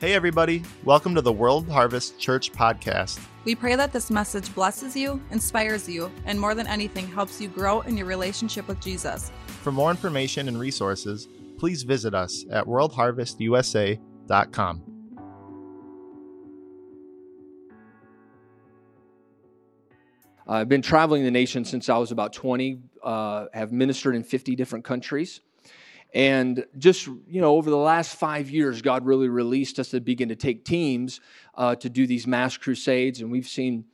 Hey, everybody. Welcome to the World Harvest Church podcast. We pray that this message blesses you, inspires you, and more than anything, helps you grow in your relationship with Jesus. For more information and resources, please visit us at worldharvestusa.com. I've been traveling the nation since I was about 20, uh, have ministered in 50 different countries. And just, you know, over the last five years, God really released us to begin to take teams uh, to do these mass crusades. And we've seen,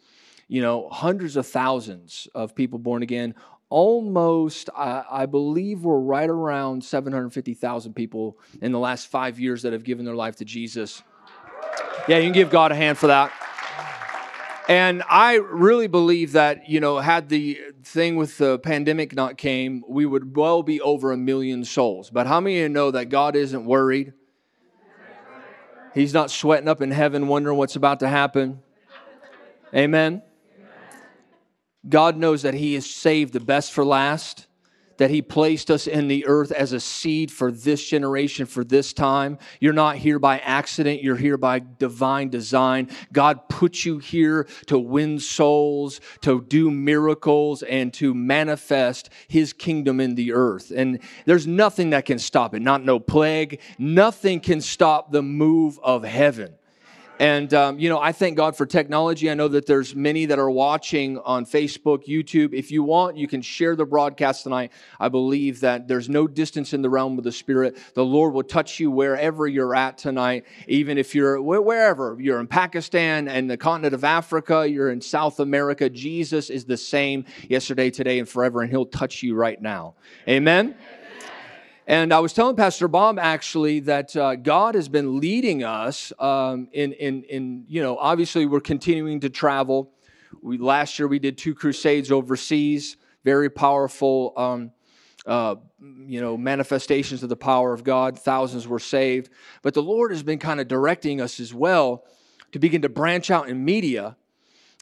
you know, hundreds of thousands of people born again. Almost, I, I believe we're right around 750,000 people in the last five years that have given their life to Jesus. Yeah, you can give God a hand for that. And I really believe that, you know, had the thing with the pandemic not came, we would well be over a million souls. But how many of you know that God isn't worried? He's not sweating up in heaven wondering what's about to happen. Amen. God knows that He has saved the best for last that He placed us in the earth as a seed for this generation, for this time. You're not here by accident, you're here by divine design. God put you here to win souls, to do miracles, and to manifest His kingdom in the earth. And there's nothing that can stop it, not no plague, nothing can stop the move of heaven. And, um, you know, I thank God for technology. I know that there's many that are watching on Facebook, YouTube. If you want, you can share the broadcast tonight. I believe that there's no distance in the realm of the Spirit. The Lord will touch you wherever you're at tonight, even if you're wherever. You're in Pakistan and the continent of Africa, you're in South America. Jesus is the same yesterday, today, and forever, and He'll touch you right now. Amen. And I was telling Pastor Bob actually that uh, God has been leading us um, in, in, in, you know, obviously we're continuing to travel. We, last year we did two crusades overseas, very powerful, um, uh, you know, manifestations of the power of God. Thousands were saved. But the Lord has been kind of directing us as well to begin to branch out in media.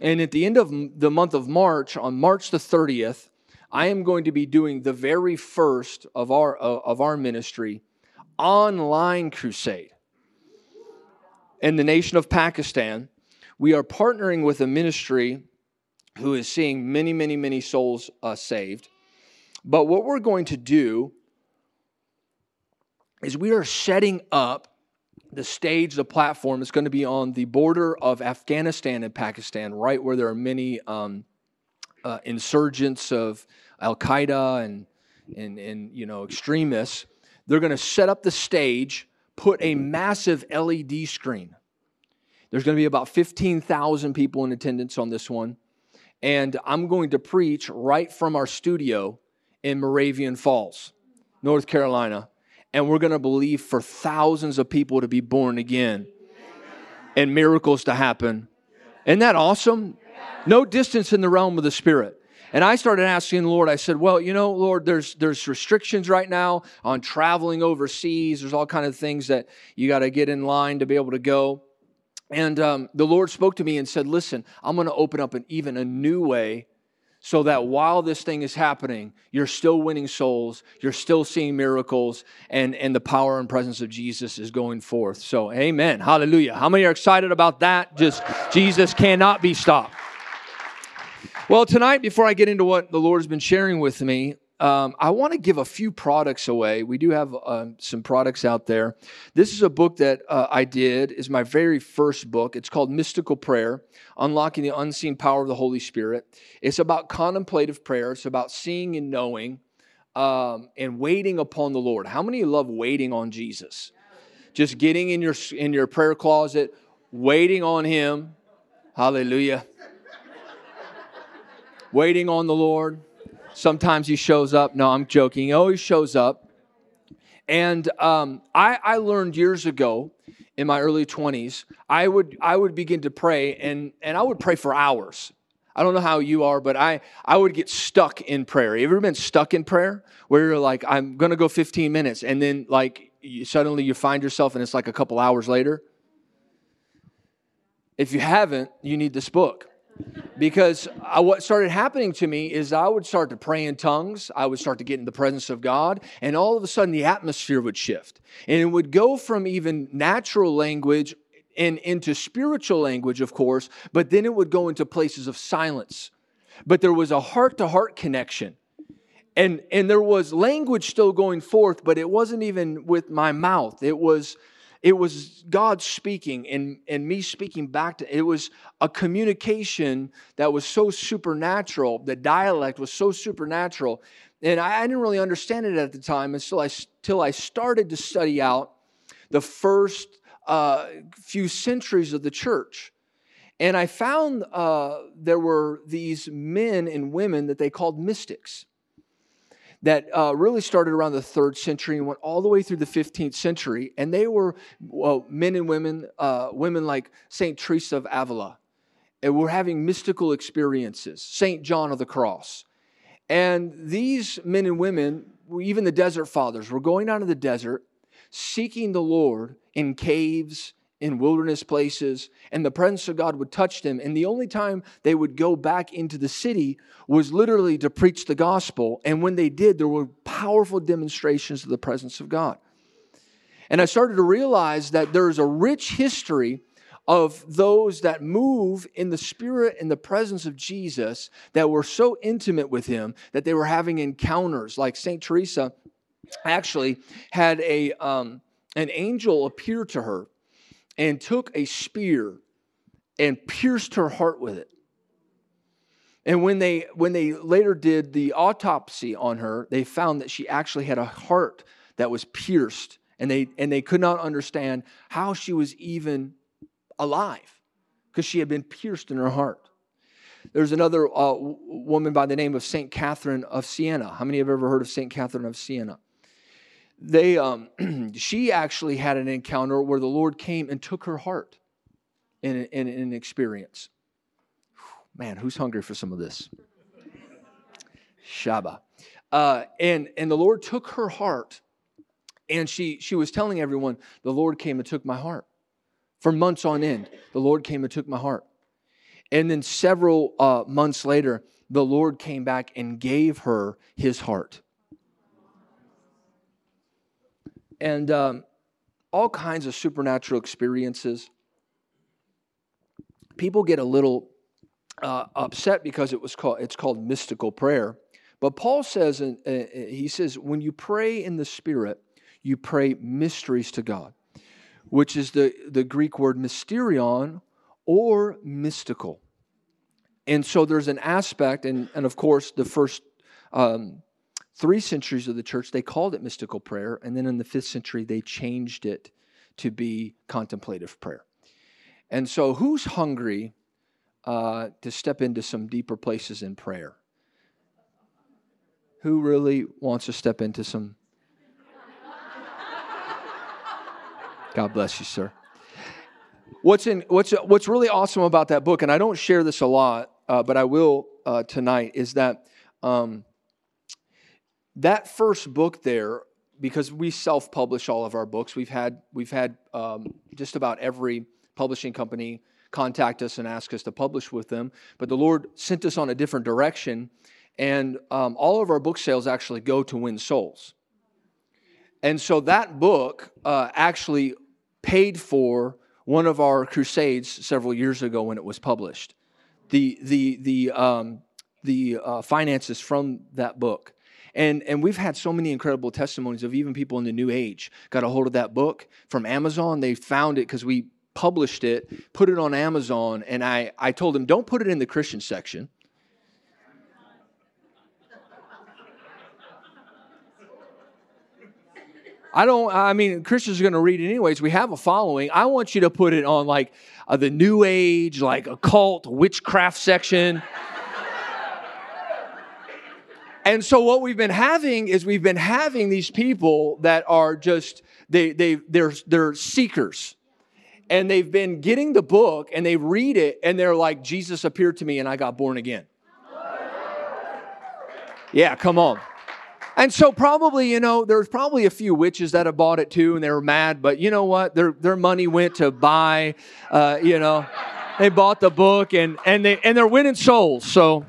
And at the end of the month of March, on March the 30th, I am going to be doing the very first of our, uh, of our ministry online crusade. In the nation of Pakistan, we are partnering with a ministry who is seeing many, many, many souls uh, saved. But what we're going to do is we are setting up the stage, the platform is going to be on the border of Afghanistan and Pakistan, right where there are many um, uh, insurgents of Al Qaeda and, and, and you know extremists. They're going to set up the stage, put a massive LED screen. There's going to be about 15,000 people in attendance on this one. And I'm going to preach right from our studio in Moravian Falls, North Carolina. And we're going to believe for thousands of people to be born again and miracles to happen. Isn't that awesome? No distance in the realm of the Spirit. And I started asking the Lord, I said, well, you know, Lord, there's, there's restrictions right now on traveling overseas. There's all kind of things that you got to get in line to be able to go. And um, the Lord spoke to me and said, listen, I'm going to open up an even a new way so that while this thing is happening, you're still winning souls, you're still seeing miracles, and, and the power and presence of Jesus is going forth. So, amen. Hallelujah. How many are excited about that? Just Jesus cannot be stopped. Well, tonight, before I get into what the Lord has been sharing with me, um, I want to give a few products away. We do have uh, some products out there. This is a book that uh, I did. is my very first book. It's called Mystical Prayer: Unlocking the Unseen Power of the Holy Spirit. It's about contemplative prayer. It's about seeing and knowing, um, and waiting upon the Lord. How many love waiting on Jesus? Just getting in your in your prayer closet, waiting on Him. Hallelujah waiting on the Lord. Sometimes he shows up. No, I'm joking. He always shows up. And um, I, I learned years ago in my early 20s, I would, I would begin to pray, and, and I would pray for hours. I don't know how you are, but I, I would get stuck in prayer. You ever been stuck in prayer where you're like, I'm going to go 15 minutes, and then like you, suddenly you find yourself and it's like a couple hours later? If you haven't, you need this book. Because I, what started happening to me is I would start to pray in tongues. I would start to get in the presence of God, and all of a sudden the atmosphere would shift. And it would go from even natural language and into spiritual language, of course, but then it would go into places of silence. But there was a heart to heart connection. And, and there was language still going forth, but it wasn't even with my mouth. It was it was God speaking and, and me speaking back to it was a communication that was so supernatural. The dialect was so supernatural. And I, I didn't really understand it at the time until I, until I started to study out the first uh, few centuries of the church. And I found uh, there were these men and women that they called mystics that uh, really started around the third century and went all the way through the 15th century. And they were well, men and women, uh, women like St. Teresa of Avila, and were having mystical experiences, St. John of the Cross. And these men and women, even the desert fathers, were going down to the desert seeking the Lord in caves in wilderness places, and the presence of God would touch them. And the only time they would go back into the city was literally to preach the gospel. And when they did, there were powerful demonstrations of the presence of God. And I started to realize that there's a rich history of those that move in the spirit and the presence of Jesus that were so intimate with him that they were having encounters. Like St. Teresa actually had a, um, an angel appear to her and took a spear and pierced her heart with it. And when they when they later did the autopsy on her, they found that she actually had a heart that was pierced and they and they could not understand how she was even alive because she had been pierced in her heart. There's another uh, woman by the name of Saint Catherine of Siena. How many have ever heard of Saint Catherine of Siena? They um, she actually had an encounter where the lord came and took her heart in, in, in an experience. Man who's hungry for some of this? Shaba uh, and and the lord took her heart and she she was telling everyone the lord came and took my heart. For months on end the lord came and took my heart. And then several uh, months later the lord came back and gave her his heart and um, all kinds of supernatural experiences. People get a little uh, upset because it was called it's called mystical prayer. But Paul says, uh, he says, when you pray in the Spirit, you pray mysteries to God, which is the, the Greek word mysterion or mystical. And so there's an aspect, and, and of course, the first um, three centuries of the church, they called it mystical prayer. And then in the fifth century, they changed it to be contemplative prayer. And so, who's hungry uh, to step into some deeper places in prayer? Who really wants to step into some? God bless you, sir. What's in what's what's really awesome about that book, and I don't share this a lot, uh, but I will uh, tonight, is that um, that first book there, because we self-publish all of our books, we've had we've had um, just about every publishing company contact us and ask us to publish with them. But the Lord sent us on a different direction, and um, all of our book sales actually go to win souls. And so that book uh, actually paid for one of our crusades several years ago when it was published. The the the um, the uh, finances from that book and, and we've had so many incredible testimonies of even people in the new age got a hold of that book from Amazon. They found it because we published it, put it on Amazon, and I, I told them, don't put it in the Christian section. I don't, I mean, Christians are going to read it anyways. We have a following. I want you to put it on like uh, the new age, like occult, witchcraft section. And so what we've been having is we've been having these people that are just they they they're they're seekers. And they've been getting the book and they read it and they're like Jesus appeared to me and I got born again. Yeah, come on. And so probably, you know, there's probably a few witches that have bought it too and they were mad, but you know what? Their their money went to buy uh, you know, they bought the book and and they and they're winning souls. So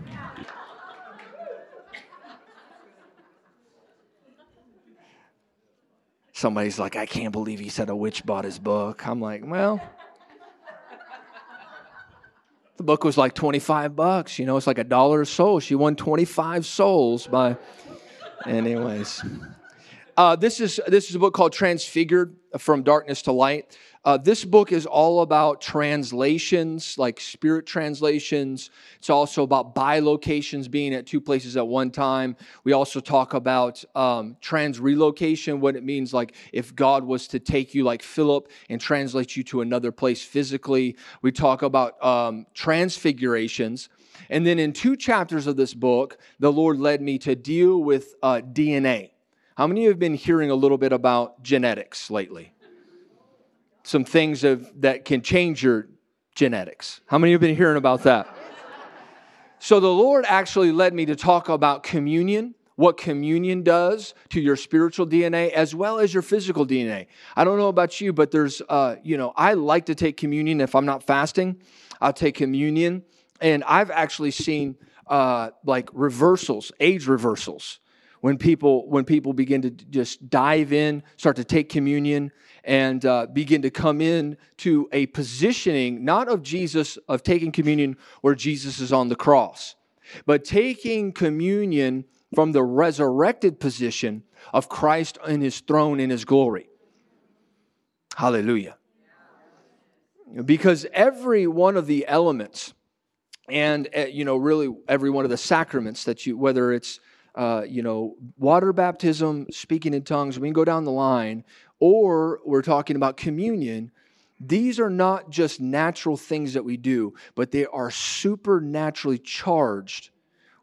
somebody's like, I can't believe he said a witch bought his book. I'm like, well, the book was like 25 bucks. You know, it's like a dollar a soul. She won 25 souls by, anyways. Uh, this is this is a book called Transfigured from Darkness to Light. Uh, this book is all about translations, like spirit translations. It's also about bilocations, being at two places at one time. We also talk about um, trans relocation, what it means, like if God was to take you, like Philip, and translate you to another place physically. We talk about um, transfigurations. And then in two chapters of this book, the Lord led me to deal with uh, DNA. How many of you have been hearing a little bit about genetics lately? Some things of, that can change your genetics. How many have been hearing about that? So the Lord actually led me to talk about communion, what communion does to your spiritual DNA as well as your physical DNA. I don't know about you, but there's, uh, you know, I like to take communion if I'm not fasting. I'll take communion, and I've actually seen uh, like reversals, age reversals when people when people begin to just dive in start to take communion and uh, begin to come in to a positioning not of jesus of taking communion where jesus is on the cross but taking communion from the resurrected position of christ in his throne in his glory. Hallelujah. Because every one of the elements and uh, you know really every one of the sacraments that you whether it's uh, you know, water baptism, speaking in tongues, we can go down the line, or we're talking about communion. These are not just natural things that we do, but they are supernaturally charged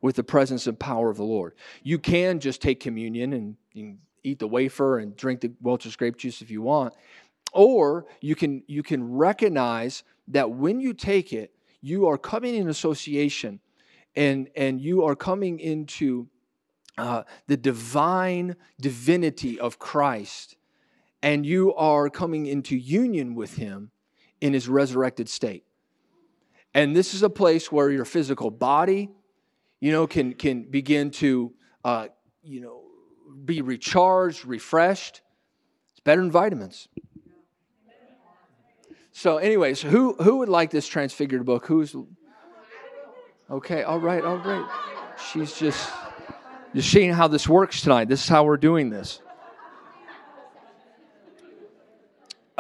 with the presence and power of the Lord. You can just take communion and you eat the wafer and drink the Welch's grape juice if you want, or you can you can recognize that when you take it, you are coming in association and and you are coming into uh, the divine divinity of Christ, and you are coming into union with Him in His resurrected state. And this is a place where your physical body, you know, can can begin to, uh, you know, be recharged, refreshed. It's better than vitamins. So, anyways, who who would like this transfigured book? Who's okay? All right, all right. She's just. Just seeing how this works tonight. This is how we're doing this.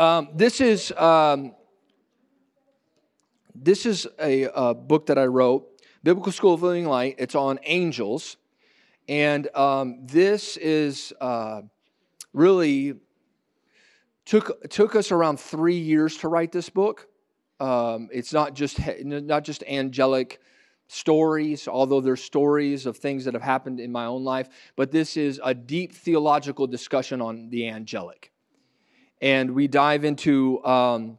Um, this is um, this is a, a, book that I wrote, Biblical School of Living Light. It's on angels, and um, this is uh, really took took us around three years to write this book. Um, it's not just not just angelic stories, although there's stories of things that have happened in my own life, but this is a deep theological discussion on the angelic. And we dive into um,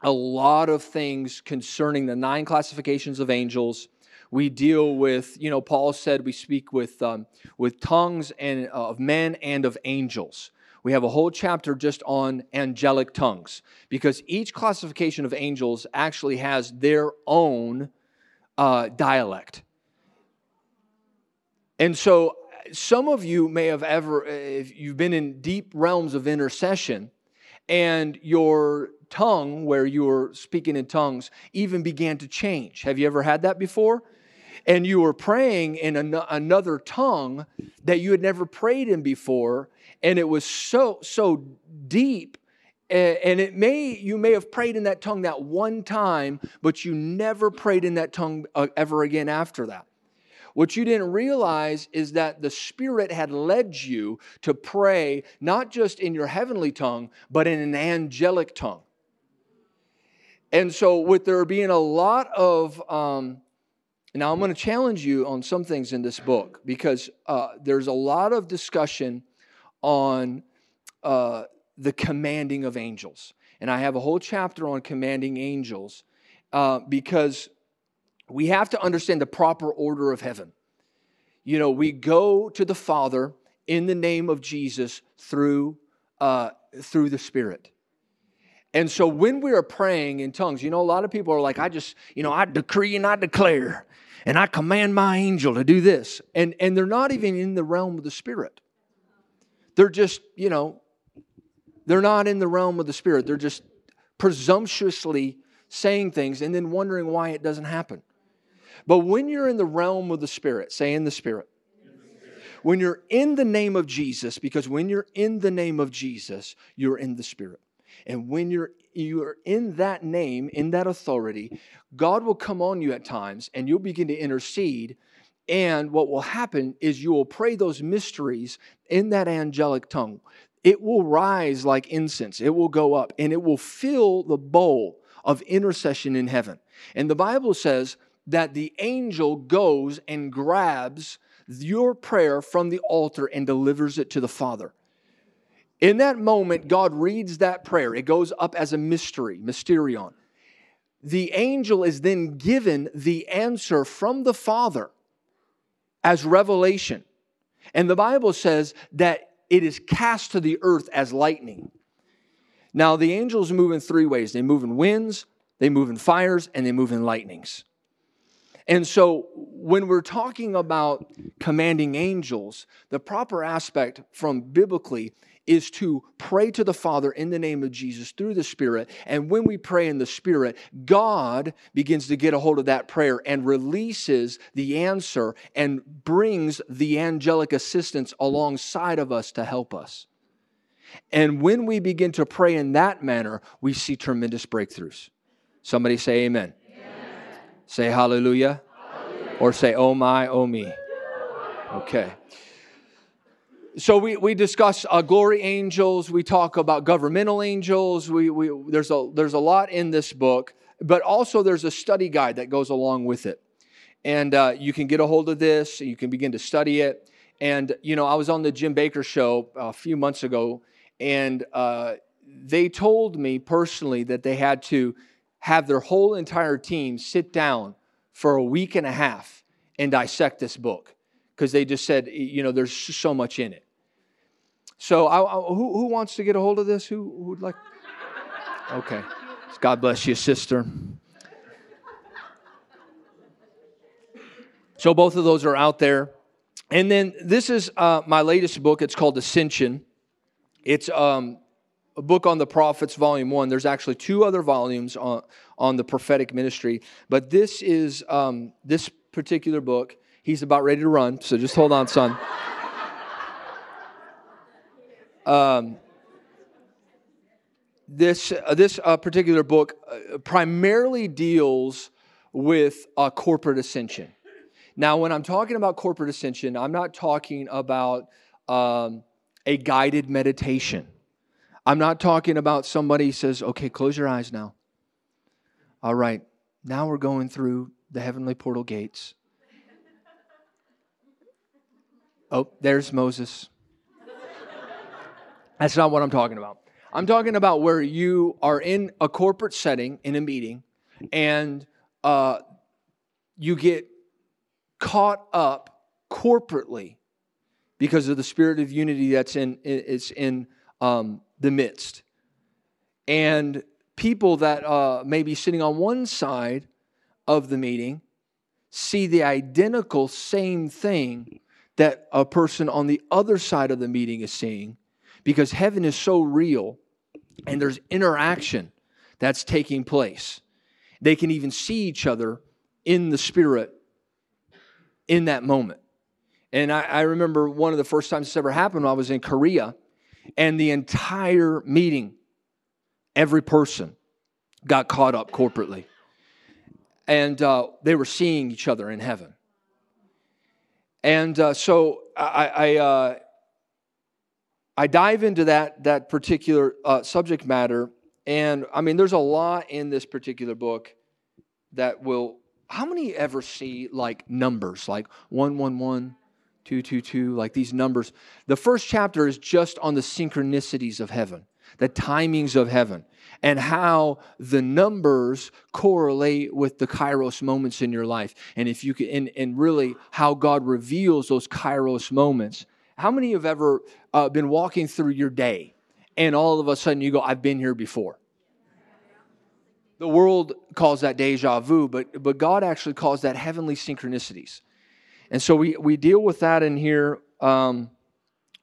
a lot of things concerning the nine classifications of angels. We deal with, you know, Paul said we speak with, um, with tongues and uh, of men and of angels. We have a whole chapter just on angelic tongues because each classification of angels actually has their own uh, dialect. And so, some of you may have ever, if you've been in deep realms of intercession, and your tongue, where you were speaking in tongues, even began to change. Have you ever had that before? And you were praying in an- another tongue that you had never prayed in before, and it was so so deep and it may you may have prayed in that tongue that one time but you never prayed in that tongue uh, ever again after that what you didn't realize is that the spirit had led you to pray not just in your heavenly tongue but in an angelic tongue and so with there being a lot of um, now i'm going to challenge you on some things in this book because uh, there's a lot of discussion on uh, the commanding of angels. And I have a whole chapter on commanding angels uh, because we have to understand the proper order of heaven. You know, we go to the Father in the name of Jesus through, uh, through the Spirit. And so when we are praying in tongues, you know, a lot of people are like, I just, you know, I decree and I declare, and I command my angel to do this. And, and they're not even in the realm of the Spirit. They're just, you know, they're not in the realm of the Spirit. They're just presumptuously saying things and then wondering why it doesn't happen. But when you're in the realm of the Spirit, say in the Spirit, when you're in the name of Jesus, because when you're in the name of Jesus, you're in the Spirit. And when you're you're in that name, in that authority, God will come on you at times and you'll begin to intercede. And what will happen is you will pray those mysteries in that angelic tongue. It will rise like incense, it will go up, and it will fill the bowl of intercession in heaven. And the Bible says that the angel goes and grabs your prayer from the altar and delivers it to the Father. In that moment, God reads that prayer. It goes up as a mystery, mysterion. The angel is then given the answer from the Father as revelation. And the Bible says that it is cast to the earth as lightning. Now, the angels move in three ways they move in winds, they move in fires, and they move in lightnings. And so, when we're talking about commanding angels, the proper aspect from biblically is to pray to the Father in the name of Jesus through the Spirit. And when we pray in the Spirit, God begins to get a hold of that prayer and releases the answer and brings the angelic assistance alongside of us to help us. And when we begin to pray in that manner, we see tremendous breakthroughs. Somebody say amen. Say hallelujah. hallelujah. Or say, oh my, oh me. Okay so we, we discuss uh, glory angels we talk about governmental angels we, we, there's, a, there's a lot in this book but also there's a study guide that goes along with it and uh, you can get a hold of this you can begin to study it and you know i was on the jim Bakker show a few months ago and uh, they told me personally that they had to have their whole entire team sit down for a week and a half and dissect this book because they just said, you know, there's so much in it. So, I, I, who, who wants to get a hold of this? Who would like? Okay. God bless you, sister. So, both of those are out there. And then this is uh, my latest book. It's called Ascension. It's um, a book on the prophets, volume one. There's actually two other volumes on, on the prophetic ministry, but this is um, this particular book He's about ready to run, so just hold on, son. Um, this uh, this uh, particular book uh, primarily deals with uh, corporate ascension. Now, when I'm talking about corporate ascension, I'm not talking about um, a guided meditation. I'm not talking about somebody says, "Okay, close your eyes now." All right, now we're going through the heavenly portal gates. Oh, there's Moses. That's not what I'm talking about. I'm talking about where you are in a corporate setting, in a meeting, and uh, you get caught up corporately because of the spirit of unity that's in it's in um, the midst, and people that uh, may be sitting on one side of the meeting see the identical same thing that a person on the other side of the meeting is seeing because heaven is so real and there's interaction that's taking place. They can even see each other in the spirit in that moment. And I, I, remember one of the first times this ever happened, I was in Korea, and the entire meeting, every person got caught up corporately. And uh, they were seeing each other in heaven. And uh, so I, I, uh, I, dive into that, that particular uh, subject matter. And I mean, there's a lot in this particular book that will. How many ever see like numbers, like 111, 222, like these numbers? The first chapter is just on the synchronicities of heaven, the timings of heaven and how the numbers correlate with the kairos moments in your life. And if you can, and, and really how God reveals those kairos moments. How many of you have ever uh, been walking through your day and all of a sudden you go, I've been here before? The world calls that deja vu, but, but God actually calls that heavenly synchronicities. And so we, we deal with that in here. Um,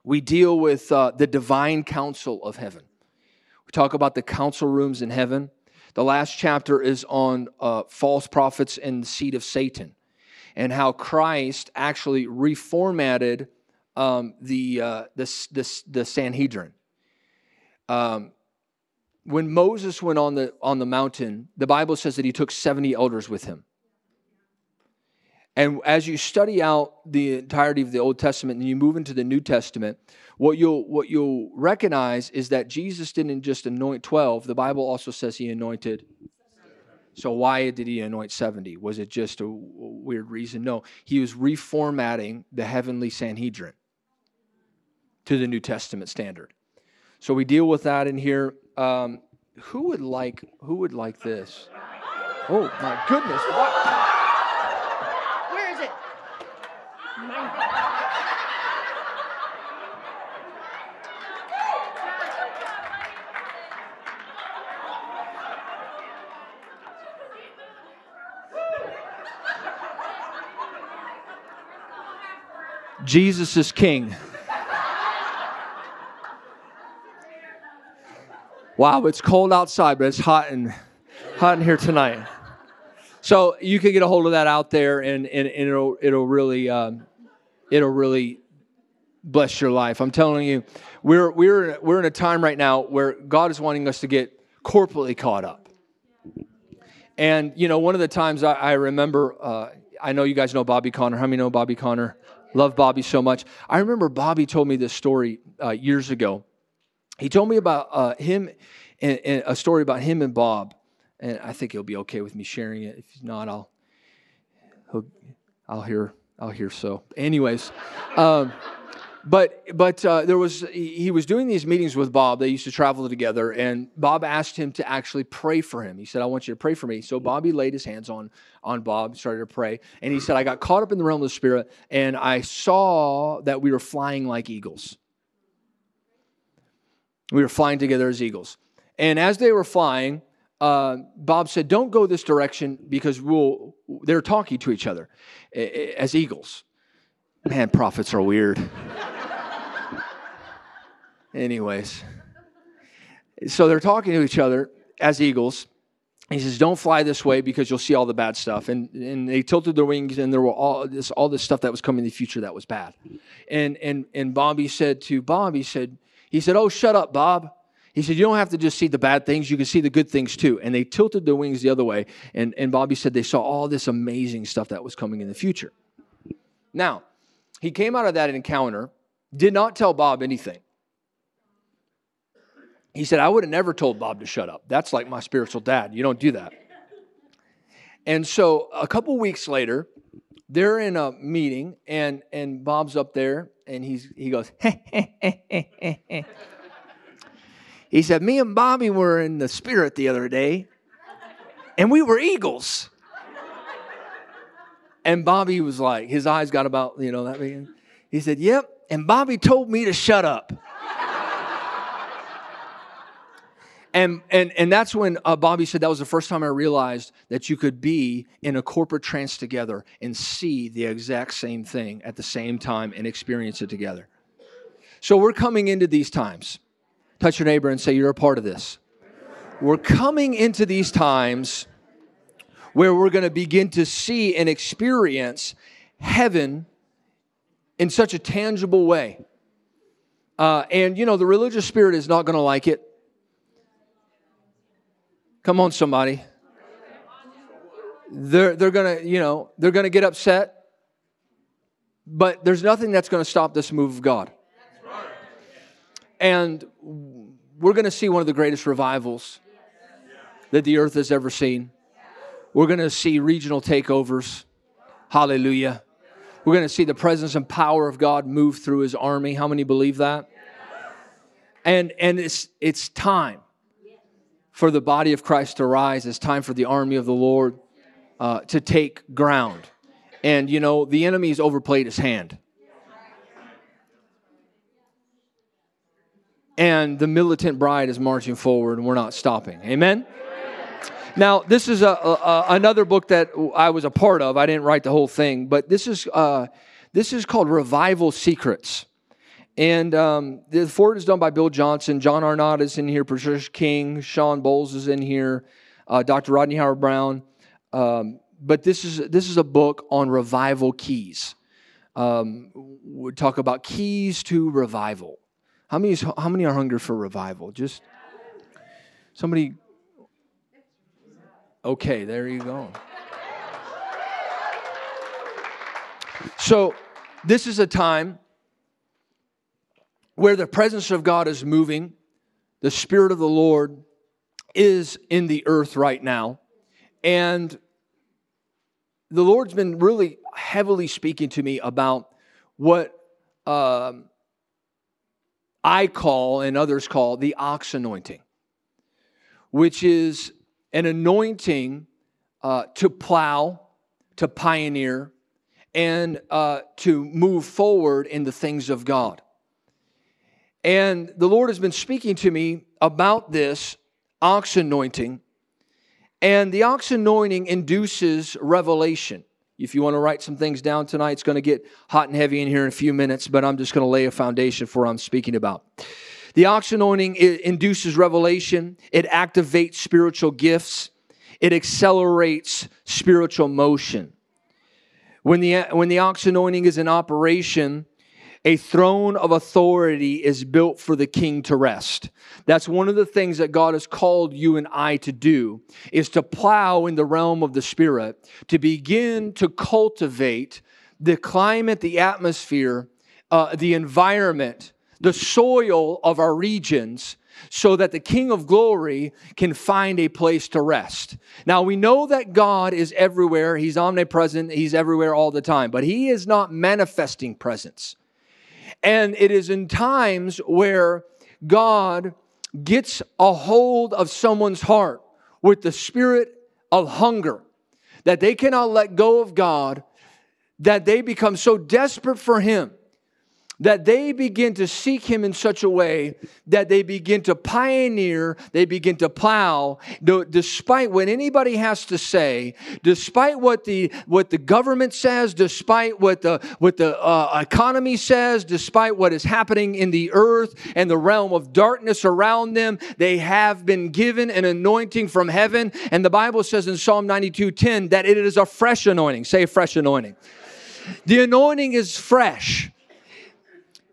we deal with uh, the divine council of heaven. We talk about the council rooms in heaven. The last chapter is on uh, false prophets and the seed of Satan and how Christ actually reformatted um, the, uh, the, the, the, Sanhedrin. Um, when Moses went on the, on the mountain, the Bible says that he took 70 elders with him. And as you study out the entirety of the Old Testament and you move into the New Testament, what you'll, what you'll recognize is that Jesus didn't just anoint 12, the Bible also says he anointed. So, why did he anoint 70? Was it just a weird reason? No, he was reformatting the heavenly Sanhedrin to the New Testament standard. So, we deal with that in here. Um, who would like who would like this? Oh my goodness! What? Jesus is king. Wow, it's cold outside, but it's hot and hot in here tonight. So you can get a hold of that out there, and, and, and it'll it'll really um, it'll really bless your life. I'm telling you, we're we're we're in a time right now where God is wanting us to get corporately caught up. And you know, one of the times I, I remember, uh, I know you guys know Bobby Conner. How many know Bobby Conner? Love Bobby so much. I remember Bobby told me this story uh, years ago. He told me about uh, him and, and, a story about him and Bob, and I think he'll be okay with me sharing it. If not, I'll I'll hear I'll hear so. Anyways. Um, but but uh, there was he was doing these meetings with Bob. They used to travel together, and Bob asked him to actually pray for him. He said, "I want you to pray for me." So Bobby laid his hands on on Bob, started to pray, and he said, "I got caught up in the realm of the spirit, and I saw that we were flying like eagles. We were flying together as eagles, and as they were flying." Uh, Bob said, "Don't go this direction because we'll." They're talking to each other as eagles. Man, prophets are weird. Anyways, so they're talking to each other as eagles. He says, "Don't fly this way because you'll see all the bad stuff." And and they tilted their wings, and there were all this all this stuff that was coming in the future that was bad. And and and Bobby said to Bob, he said, he said, "Oh, shut up, Bob." He said, You don't have to just see the bad things, you can see the good things too. And they tilted their wings the other way. And, and Bobby said they saw all this amazing stuff that was coming in the future. Now, he came out of that encounter, did not tell Bob anything. He said, I would have never told Bob to shut up. That's like my spiritual dad. You don't do that. And so a couple weeks later, they're in a meeting, and, and Bob's up there, and he's, he goes, He said, Me and Bobby were in the spirit the other day, and we were eagles. And Bobby was like, his eyes got about, you know, that being. He said, Yep. And Bobby told me to shut up. and, and, and that's when uh, Bobby said that was the first time I realized that you could be in a corporate trance together and see the exact same thing at the same time and experience it together. So we're coming into these times. Touch your neighbor and say, You're a part of this. We're coming into these times where we're going to begin to see and experience heaven in such a tangible way. Uh, and you know, the religious spirit is not going to like it. Come on, somebody. They're, they're going to, you know, they're going to get upset. But there's nothing that's going to stop this move of God. And we're going to see one of the greatest revivals that the earth has ever seen. We're going to see regional takeovers. Hallelujah. We're going to see the presence and power of God move through his army. How many believe that? And, and it's, it's time for the body of Christ to rise. It's time for the army of the Lord uh, to take ground. And, you know, the enemy's overplayed his hand. And the militant bride is marching foreword, and we're not stopping. Amen? Now, this is a, a, another book that I was a part of. I didn't write the whole thing, but this is uh, this is called Revival Secrets. And um, the forward is done by Bill Johnson. John Arnott is in here. Patricia King, Shawn Bolz is in here. Uh, Dr. Rodney Howard Browne. Um, but this is this is a book on revival keys. Um, we talk about keys to revival. How many is, how many are hungry for revival? Just somebody. Okay, there you go. So, this is a time where the presence of God is moving, the Spirit of the Lord is in the earth right now. And the Lord's been really heavily speaking to me about what um, I call and others call the ox anointing, which is an anointing uh, to plow, to pioneer, and uh, to move forward in the things of God. And the Lord has been speaking to me about this ox anointing. And the ox anointing induces revelation. If you want to write some things down tonight, it's going to get hot and heavy in here in a few minutes, but I'm just going to lay a foundation for what I'm speaking about. The ox anointing induces revelation, it activates spiritual gifts, it accelerates spiritual motion. When the, when the ox anointing is in operation, a throne of authority is built for the king to rest. That's one of the things that God has called you and I to do is to plow in the realm of the spirit, to begin to cultivate the climate, the atmosphere, uh, the environment, the soil of our regions so that the King of glory can find a place to rest. Now, we know that God is everywhere, He's omnipresent, He's everywhere all the time, but He is not manifesting presence. And it is in times where God gets a hold of someone's heart with the spirit of hunger that they cannot let go of God, that they become so desperate for Him that they begin to seek him in such a way that they begin to pioneer, they begin to plow, despite what anybody has to say, despite what the what the government says, despite what the what the uh, economy says, despite what is happening in the earth and the realm of darkness around them, they have been given an anointing from heaven, and the Bible says in Psalm 92:10 that it is a fresh anointing. Say fresh anointing. The anointing is fresh.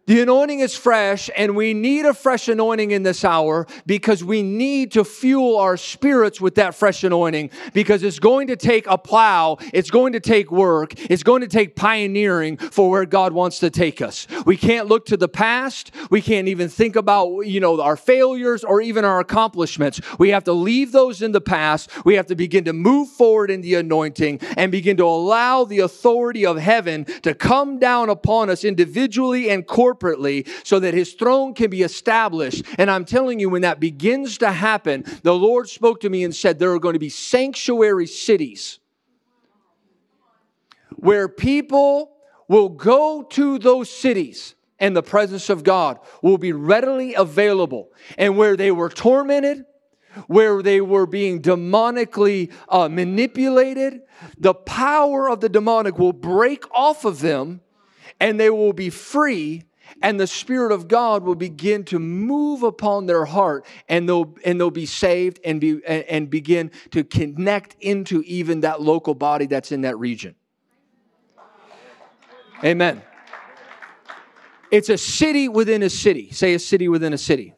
The anointing is fresh, and we need a fresh anointing in this hour because we need to fuel our spirits with that fresh anointing because it's going to take a plow, it's going to take work, it's going to take pioneering for where God wants to take us. We can't look to the past, we can't even think about, you know, our failures or even our accomplishments. We have to leave those in the past. We have to begin to move forward in the anointing and begin to allow the authority of heaven to come down upon us individually and corporately corporately so that his throne can be established. And I'm telling you, when that begins to happen, the Lord spoke to me and said, There are going to be sanctuary cities where people will go to those cities and the presence of God will be readily available. And where they were tormented, where they were being demonically uh, manipulated, the power of the demonic will break off of them and they will be free and the Spirit of God will begin to move upon their heart and they'll, and they'll be saved and, be, and begin to connect into even that local body that's in that region. Amen. It's a city within a city. Say a city within a city.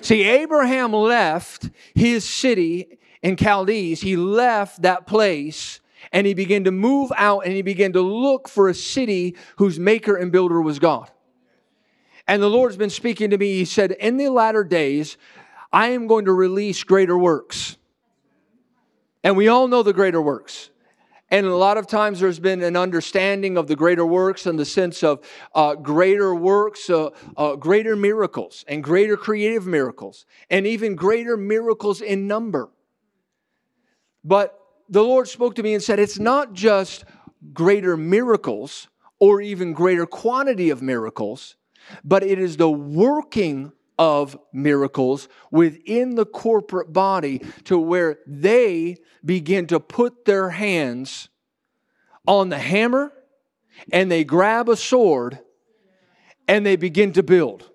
See, Abraham left his city in Chaldees. He left that place and he began to move out and he began to look for a city whose maker and builder was God. And the Lord's been speaking to me. He said, In the latter days, I am going to release greater works. And we all know the greater works. And a lot of times there's been an understanding of the greater works in the sense of uh, greater works, uh, uh, greater miracles, and greater creative miracles, and even greater miracles in number. But the Lord spoke to me and said, it's not just greater miracles or even greater quantity of miracles, but it is the working of miracles within the corporate body to where they begin to put their hands on the hammer and they grab a sword and they begin to build.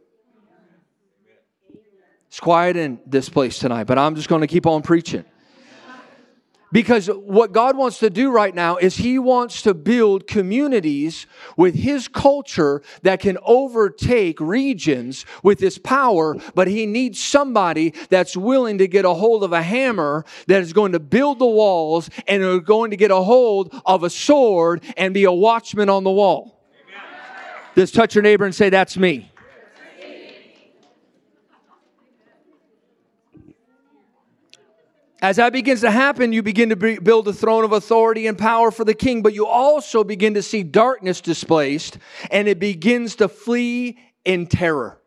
It's quiet in this place tonight, but I'm just going to keep on preaching. Because what God wants to do right now is He wants to build communities with His culture that can overtake regions with His power, but He needs somebody that's willing to get a hold of a hammer that is going to build the walls and are going to get a hold of a sword and be a watchman on the wall. Just touch your neighbor and say, That's me. As that begins to happen, you begin to build a throne of authority and power for the king, but you also begin to see darkness displaced and it begins to flee in terror.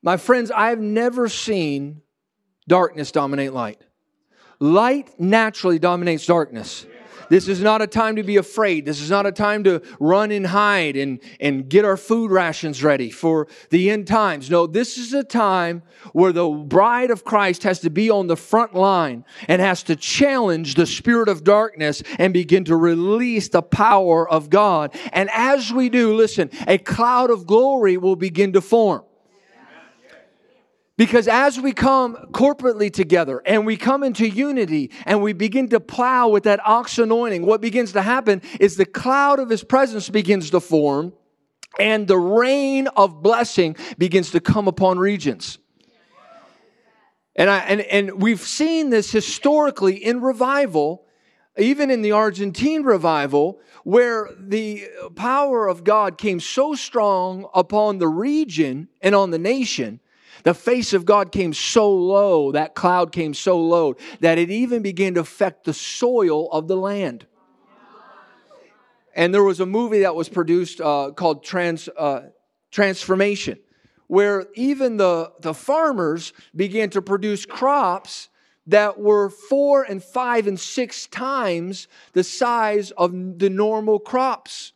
My friends, I've never seen darkness dominate light. Light naturally dominates darkness. This is not a time to be afraid. This is not a time to run and hide and, and get our food rations ready for the end times. No, this is a time where the bride of Christ has to be on the front line and has to challenge the spirit of darkness and begin to release the power of God. And as we do, listen, a cloud of glory will begin to form. Because as we come corporately together and we come into unity and we begin to plow with that ox anointing, what begins to happen is the cloud of his presence begins to form and the rain of blessing begins to come upon regions. And, I, and, and we've seen this historically in revival, even in the Argentine revival, where the power of God came so strong upon the region and on the nation the face of God came so low, that cloud came so low, that it even began to affect the soil of the land. And there was a movie that was produced uh, called Trans, uh, Transformation, where even the, the farmers began to produce crops that were four and five and six times the size of the normal crops.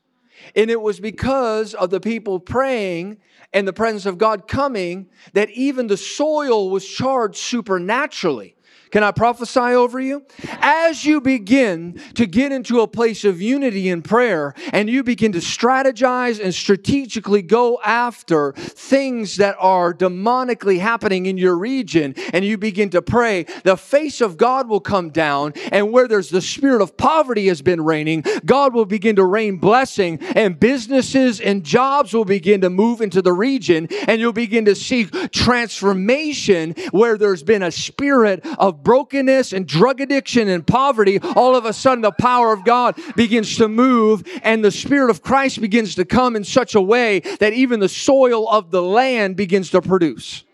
And it was because of the people praying and the presence of God coming that even the soil was charged supernaturally. Can I prophesy over you? As you begin to get into a place of unity in prayer and you begin to strategize and strategically go after things that are demonically happening in your region and you begin to pray, the face of God will come down and where there's the spirit of poverty has been reigning, God will begin to rain blessing and businesses and jobs will begin to move into the region and you'll begin to see transformation where there's been a spirit of brokenness and drug addiction and poverty, all of a sudden the power of God begins to move and the Spirit of Christ begins to come in such a way that even the soil of the land begins to produce.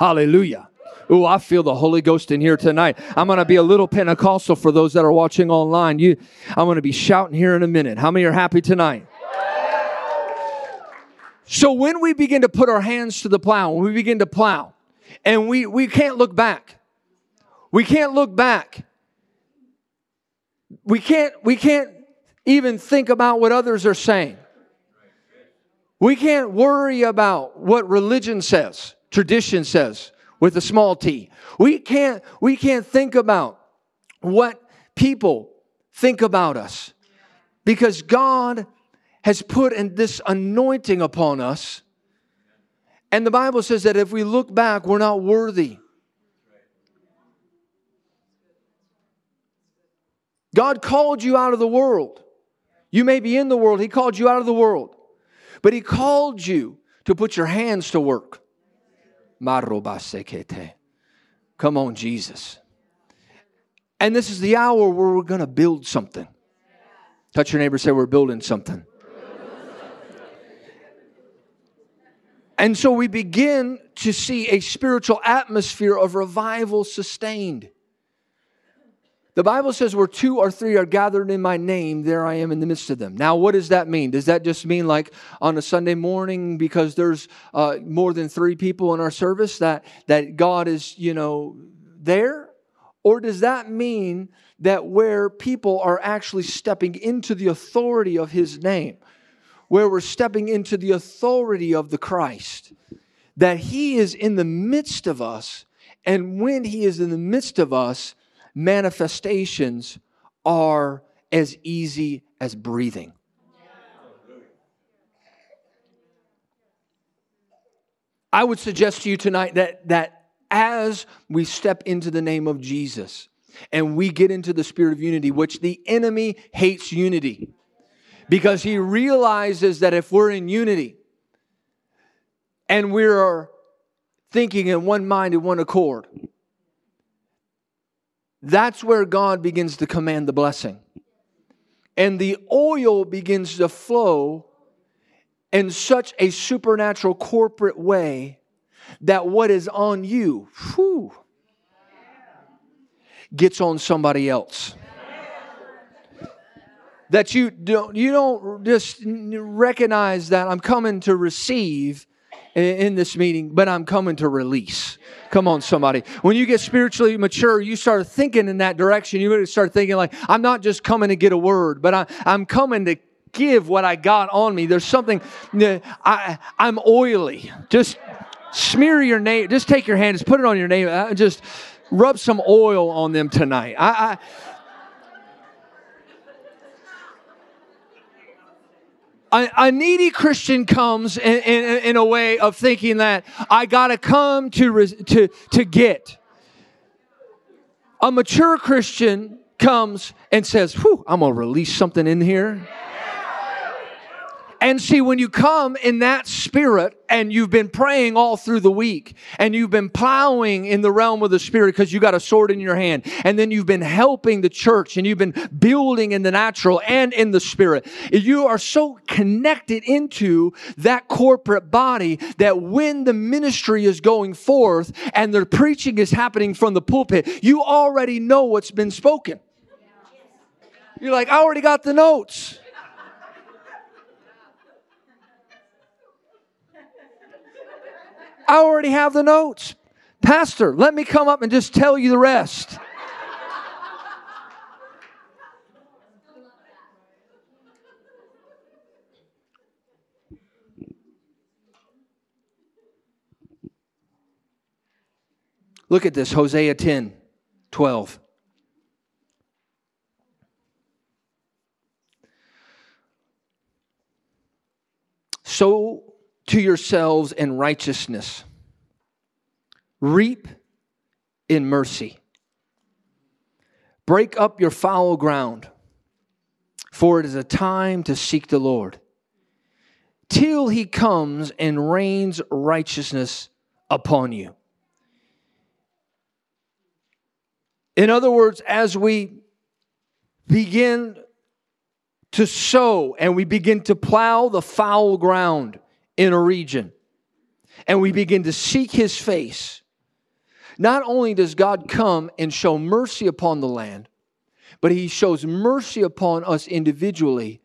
Hallelujah. Oh, I feel the Holy Ghost in here tonight. I'm going to be a little Pentecostal for those that are watching online. You, I'm going to be shouting here in a minute. How many are happy tonight? So when we begin to put our hands to the plow, when we begin to plow, and we, we can't look back. We can't look back. We can't, we can't even think about what others are saying. We can't worry about what religion says, tradition says with a small t. We can't, we can't think about what people think about us because God has put in this anointing upon us and the Bible says that if we look back, we're not worthy. God called you out of the world. You may be in the world, He called you out of the world. But He called you to put your hands to work. Come on, Jesus. And this is the hour where we're going to build something. Touch your neighbor, say, We're building something. And so we begin to see a spiritual atmosphere of revival sustained. The Bible says, where two or three are gathered in my name, there I am in the midst of them. Now, what does that mean? Does that just mean like on a Sunday morning, because there's uh, more than three people in our service, that, that God is, you know, there? Or does that mean that where people are actually stepping into the authority of his name, where we're stepping into the authority of the Christ, that he is in the midst of us. And when he is in the midst of us, manifestations are as easy as breathing. I would suggest to you tonight that, that as we step into the name of Jesus and we get into the spirit of unity, which the enemy hates unity because he realizes that if we're in unity and we're thinking in one mind and one accord, that's where God begins to command the blessing. And the oil begins to flow in such a supernatural corporate way that what is on you whew, gets on somebody else that you don't you don't just recognize that I'm coming to receive in this meeting, but I'm coming to release. Come on, somebody. When you get spiritually mature, you start thinking in that direction. You start thinking like, I'm not just coming to get a word, but I, I'm coming to give what I got on me. There's something, I, I'm oily. Just smear your name. Just take your hand, just put it on your name. Uh, just rub some oil on them tonight. I, I a, a, needy Christian comes in, in, in, a way of thinking that I got to come to, to, to get. A mature Christian comes and says, Whew, I'm going to release something in here. And see, when you come in that spirit and you've been praying all through the week and you've been plowing in the realm of the spirit because you got a sword in your hand and then you've been helping the church and you've been building in the natural and in the spirit, you are so connected into that corporate body that when the ministry is going forth and the preaching is happening from the pulpit, you already know what's been spoken. You're like, I already got the notes. I already have the notes. Pastor, let me come up and just tell you the rest. Look at this Hosea 10 12. So to yourselves in righteousness. Reap in mercy. Break up your foul ground, for it is a time to seek the Lord, till he comes and rains righteousness upon you. In other words, as we begin to sow and we begin to plow the foul ground, in a region and we begin to seek his face, not only does God come and show mercy upon the land, but he shows mercy upon us individually.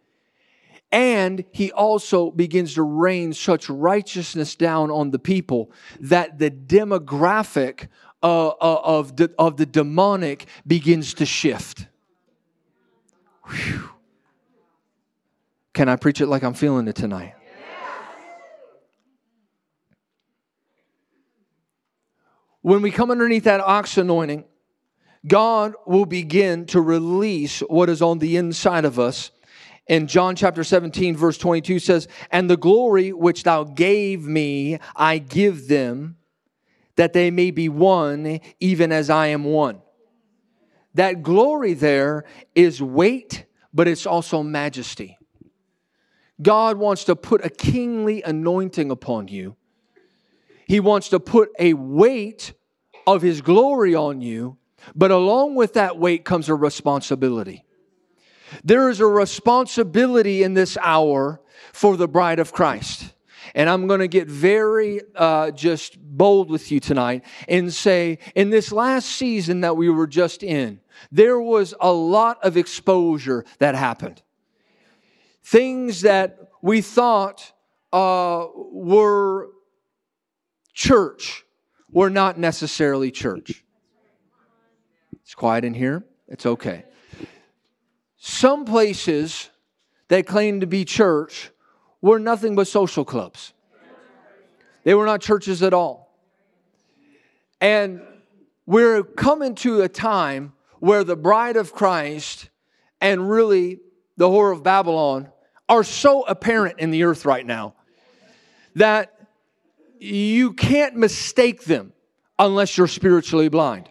And he also begins to rain such righteousness down on the people that the demographic uh, uh of, the, of the demonic begins to shift. Whew. Can I preach it like I'm feeling it tonight? When we come underneath that ox anointing, God will begin to release what is on the inside of us. In John chapter 17, verse 22 says, And the glory which thou gave me, I give them, that they may be one, even as I am one. That glory there is weight, but it's also majesty. God wants to put a kingly anointing upon you he wants to put a weight of His glory on you, but along with that weight comes a responsibility. There is a responsibility in this hour for the bride of Christ. And I'm going to get very uh, just bold with you tonight and say, in this last season that we were just in, there was a lot of exposure that happened. Things that we thought uh, were church were not necessarily church. It's quiet in here. It's okay. Some places that claim to be church were nothing but social clubs. They were not churches at all. And we're coming to a time where the bride of Christ and really the whore of Babylon are so apparent in the earth right now that you can't mistake them unless you're spiritually blind.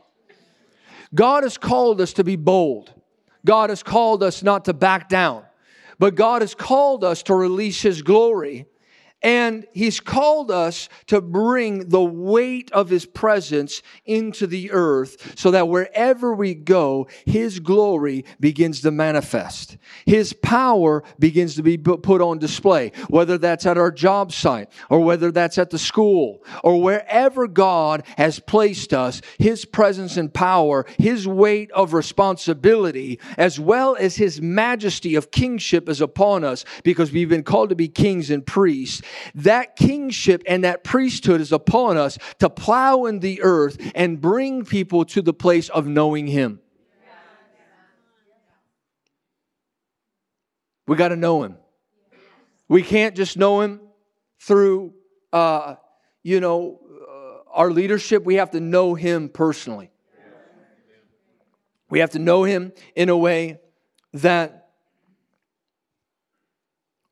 God has called us to be bold. God has called us not to back down, but God has called us to release His glory and he's called us to bring the weight of his presence into the earth so that wherever we go, his glory begins to manifest. His power begins to be put on display, whether that's at our job site or whether that's at the school or wherever God has placed us, his presence and power, his weight of responsibility, as well as his majesty of kingship is upon us because we've been called to be kings and priests that kingship and that priesthood is upon us to plow in the earth and bring people to the place of knowing Him. We got to know Him. We can't just know Him through, uh, you know, uh, our leadership. We have to know Him personally. We have to know Him in a way that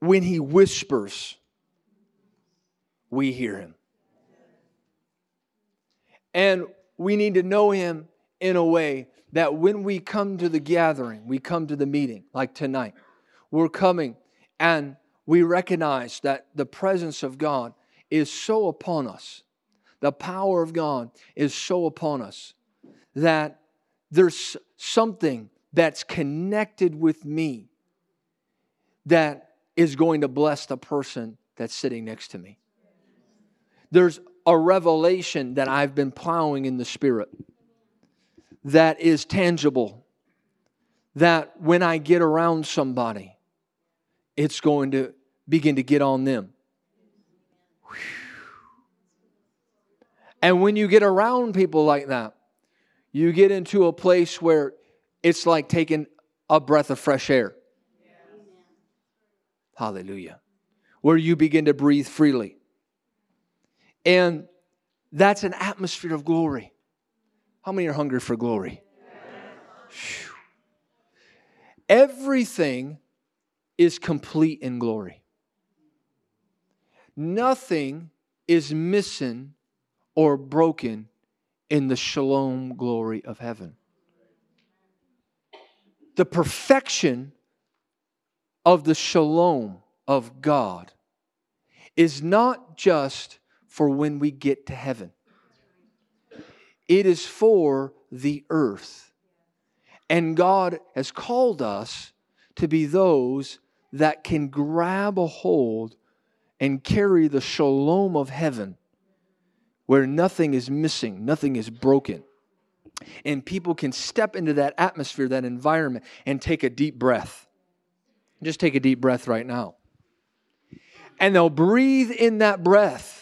when He whispers, we hear him. And we need to know him in a way that when we come to the gathering, we come to the meeting, like tonight, we're coming and we recognize that the presence of God is so upon us, the power of God is so upon us that there's something that's connected with me that is going to bless the person that's sitting next to me there's a revelation that I've been plowing in the Spirit that is tangible. That when I get around somebody, it's going to begin to get on them. And when you get around people like that, you get into a place where it's like taking a breath of fresh air. Hallelujah. Where you begin to breathe freely. And that's an atmosphere of glory. How many are hungry for glory? Everything is complete in glory. Nothing is missing or broken in the shalom glory of heaven. The perfection of the shalom of God is not just for when we get to heaven. It is for the earth. And God has called us to be those that can grab a hold and carry the shalom of heaven where nothing is missing, nothing is broken. And people can step into that atmosphere, that environment, and take a deep breath. Just take a deep breath right now. And they'll breathe in that breath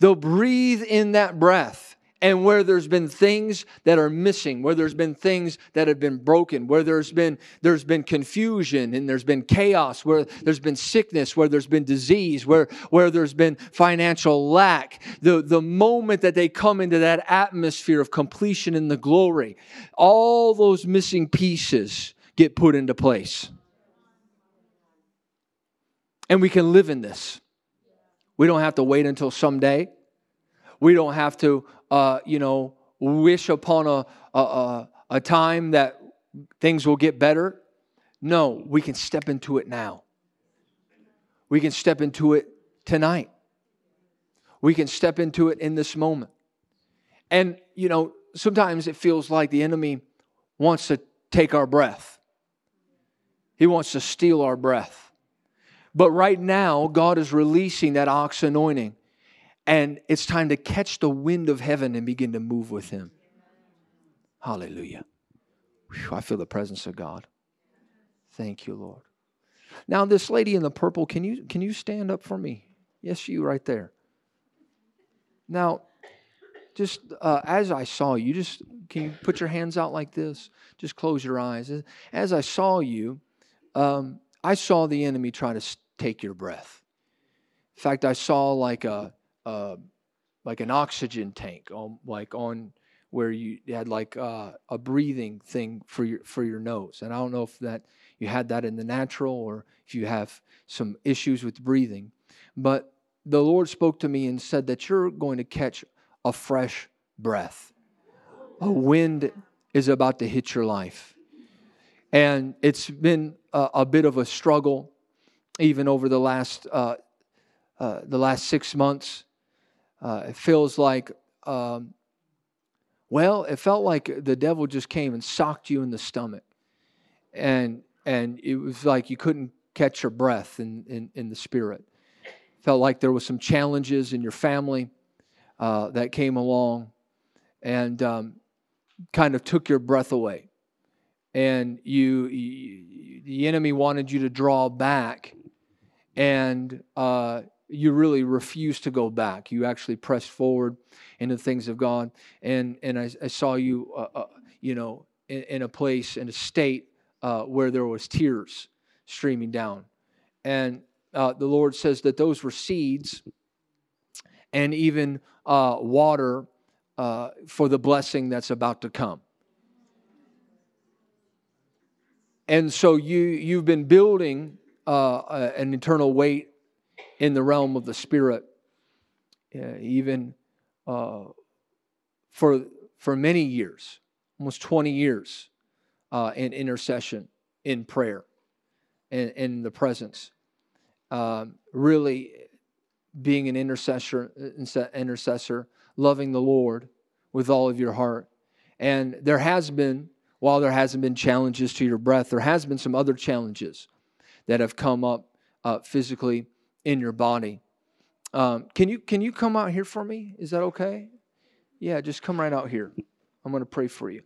They'll breathe in that breath. And where there's been things that are missing, where there's been things that have been broken, where there's been there's been confusion and there's been chaos, where there's been sickness, where there's been disease, where where there's been financial lack, the, the moment that they come into that atmosphere of completion in the glory, all those missing pieces get put into place. And we can live in this. We don't have to wait until someday. We don't have to, uh, you know, wish upon a, a, a time that things will get better. No, we can step into it now. We can step into it tonight. We can step into it in this moment. And, you know, sometimes it feels like the enemy wants to take our breath, he wants to steal our breath. But right now, God is releasing that ox anointing. And it's time to catch the wind of heaven and begin to move with Him. Hallelujah. Whew, I feel the presence of God. Thank you, Lord. Now, this lady in the purple, can you, can you stand up for me? Yes, you right there. Now, just uh, as I saw you, just can you put your hands out like this? Just close your eyes. As I saw you, um, I saw the enemy try to take your breath. In fact, I saw like a, a like an oxygen tank on like on where you had like uh, a breathing thing for your for your nose. And I don't know if that you had that in the natural or if you have some issues with breathing, but the Lord spoke to me and said that you're going to catch a fresh breath. A wind is about to hit your life. And it's been a, a bit of a struggle even over the last uh, uh, the last six months. Uh, it feels like, um, well, it felt like the devil just came and socked you in the stomach, and and it was like you couldn't catch your breath in in, in the spirit. Felt like there was some challenges in your family uh, that came along, and um, kind of took your breath away, and you, you the enemy wanted you to draw back and uh, you really refused to go back. You actually pressed forward into things of God, and and I, I saw you, uh, uh, you know, in, in, a place in a state uh, where there was tears streaming down, and uh, the Lord says that those were seeds, and even uh, water for the blessing that's about to come. And so you you've been building uh, an eternal weight in the realm of the spirit, uh, even uh, for for many years, almost twenty years, uh, in intercession, in prayer, in, in the presence, um, really being an intercessor, intercessor, loving the Lord with all of your heart, and there has been. While there hasn't been challenges to your breath, there has been some other challenges that have come up uh, physically in your body. Um, can you can you come out here for me? Is that okay? Yeah, just come right out here. I'm going to pray for you.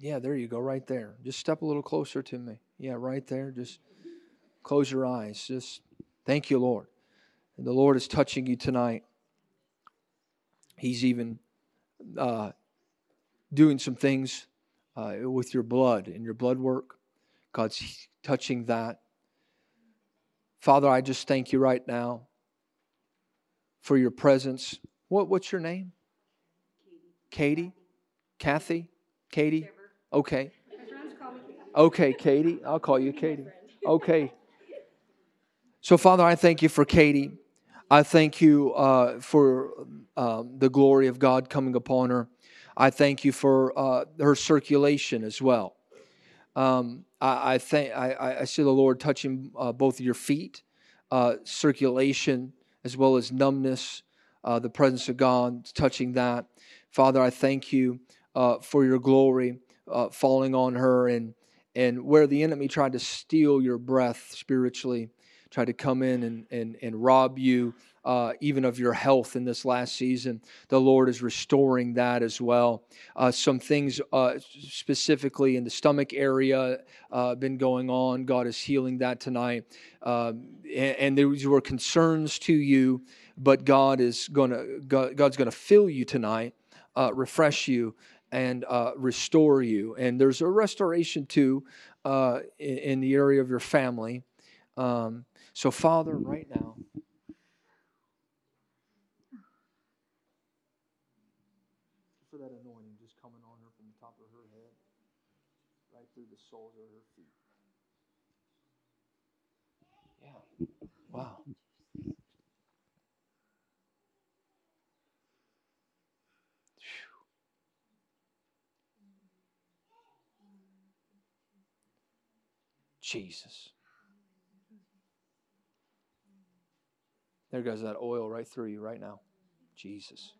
Yeah, there you go, right there. Just step a little closer to me. Yeah, right there. Just close your eyes. Just thank you, Lord. And the Lord is touching you tonight. He's even uh, doing some things uh, with your blood and your blood work. God's touching that. Father, I just thank you right now for your presence. What, what's your name? Katie. Katie? Kathy? Katie? Okay. Okay, Katie. I'll call you Katie. Okay. So, Father, I thank you for Katie. I thank you uh, for um, the glory of God coming upon her. I thank you for uh, her circulation as well. Um, I, I, thank, I, I, see the Lord touching uh, both your feet, uh, circulation as well as numbness, uh, the presence of God touching that. Father, I thank you uh, for your glory falling on her and and where the enemy tried to steal your breath spiritually tried to come in and, and, and rob you uh, even of your health in this last season. The Lord is restoring that as well. Uh, some things uh, specifically in the stomach area uh, been going on. God is healing that tonight. Um, and, and these were concerns to you, but God is going to God, God's going to fill you tonight, uh, refresh you, and uh, restore you. And there's a restoration too uh, in, in, the area of your family. Um, so, Father, right now, for that anointing just coming on her from the top of her head, right through the soles of her feet. Yeah. Wow. Jesus. There goes that oil right through you right now. Jesus.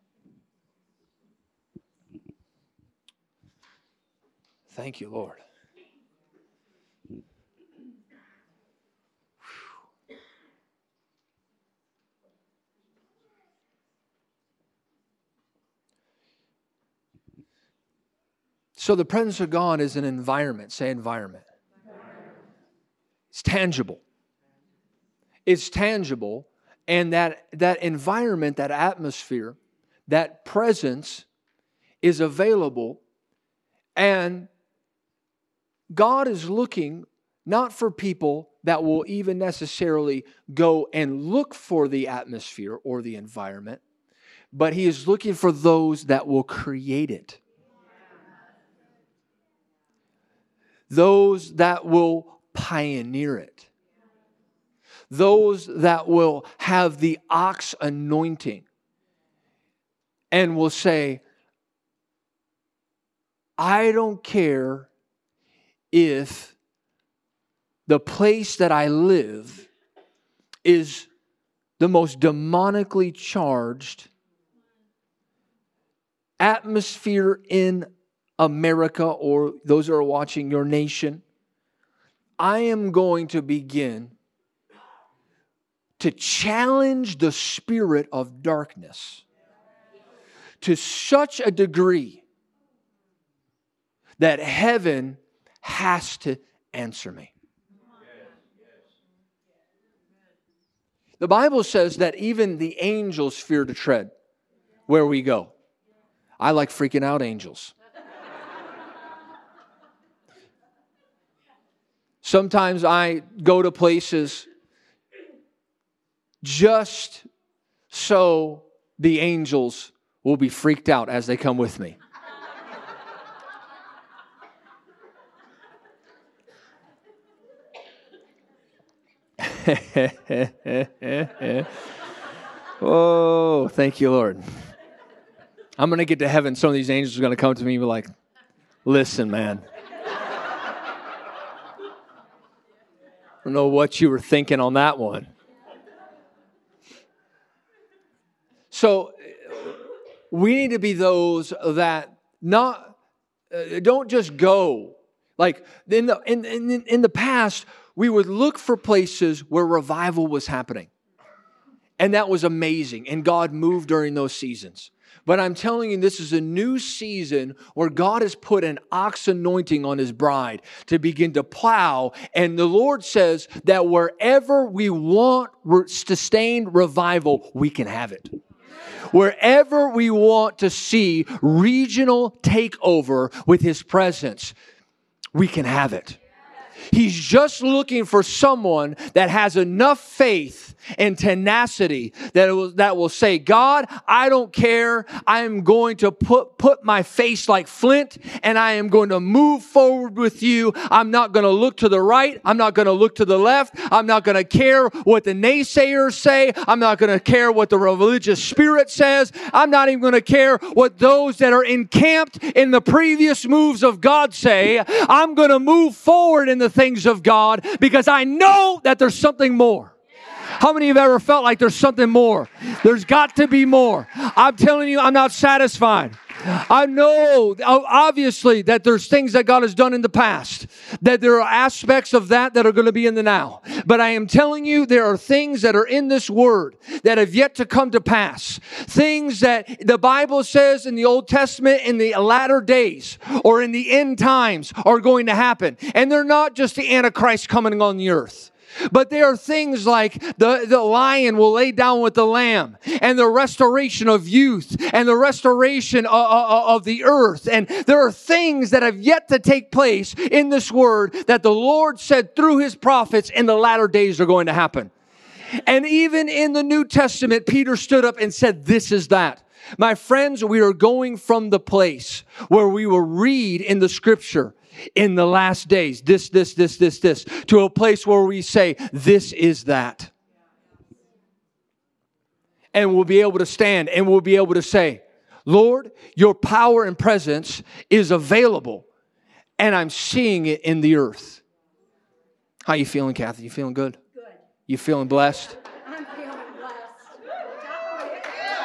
Thank you, Lord. So the presence of God is an environment. Say environment. It's tangible. It's tangible. And that, that environment, that atmosphere, that presence is available. And God is looking not for people that will even necessarily go and look for the atmosphere or the environment, but He is looking for those that will create it. Those that will pioneer it. Those that will have the ox anointing and will say, I don't care if the place that I live is the most demonically charged atmosphere in America or those who are watching your nation. I am going to begin to challenge the spirit of darkness to such a degree that heaven has to answer me. The Bible says that even the angels fear to tread where we go. I like freaking out angels. Sometimes I go to places just so the angels will be freaked out as they come with me. oh, thank you, Lord. I'm going to get to heaven. Some of these angels are going to come to me and be like, listen, man. I don't know what you were thinking on that one. So we need to be those that not uh, don't just go. Like in the in, in, in the past we would look for places where revival was happening. And that was amazing. And god moved during those seasons. But i'm telling you this is a new season where god has put an ox anointing on his bride to begin to plow. And the lord says that wherever we want sustained revival we can have it wherever we want to see regional takeover with his presence, we can have it. He's just looking for someone that has enough faith and tenacity that will, that will say, God, I don't care. I am going to put, put my face like flint and I am going to move forward with you. I'm not going to look to the right. I'm not going to look to the left. I'm not going to care what the naysayers say. I'm not going to care what the religious spirit says. I'm not even going to care what those that are encamped in the previous moves of God say. I'm going to move forward in the things of God because I know that there's something more. How many of you have ever felt like there's something more? There's got to be more. I'm telling you, I'm not satisfied. I know, obviously, that there's things that God has done in the past, that there are aspects of that that are going to be in the now. But I am telling you, there are things that are in this word that have yet to come to pass. Things that the Bible says in the Old Testament in the latter days or in the end times are going to happen. And they're not just the Antichrist coming on the earth. But there are things like the, the lion will lay down with the lamb, and the restoration of youth, and the restoration of, of, of the earth. And there are things that have yet to take place in this word that the Lord said through his prophets in the latter days are going to happen. And even in the New Testament, Peter stood up and said, This is that. My friends, we are going from the place where we will read in the scripture in the last days, this, this, this, this, this, to a place where we say, this is that. And we'll be able to stand and we'll be able to say, Lord, your power and presence is available, and I'm seeing it in the earth. How you feeling, Kathy? You feeling good? Good. You feeling blessed? I'm feeling blessed.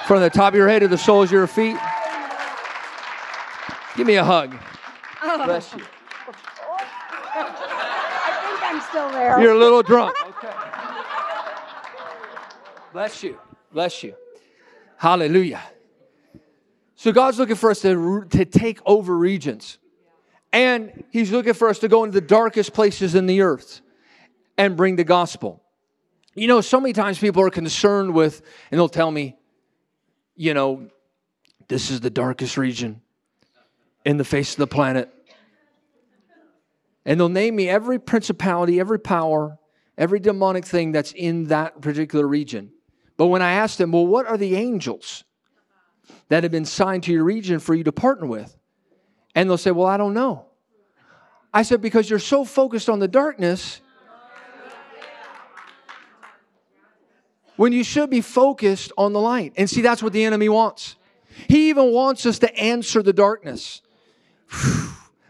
From the top of your head to the soles of your feet. Give me a hug. Oh. Bless you still there. You're a little drunk. Okay. Bless you. Bless you. Hallelujah. So God's looking for us to, to take over regions. And He's looking for us to go into the darkest places in the earth. and bring the gospel. You know, so many times people are concerned with, and they'll tell me, you know, this is the darkest region in the face of the planet. And they'll name me every principality, every power, every demonic thing that's in that particular region. But when I ask them, well, what are the angels that have been signed to your region for you to partner with? And they'll say, well, I don't know. I said, because you're so focused on the darkness when you should be focused on the light. And see, that's what the enemy wants. He even wants us to answer the darkness.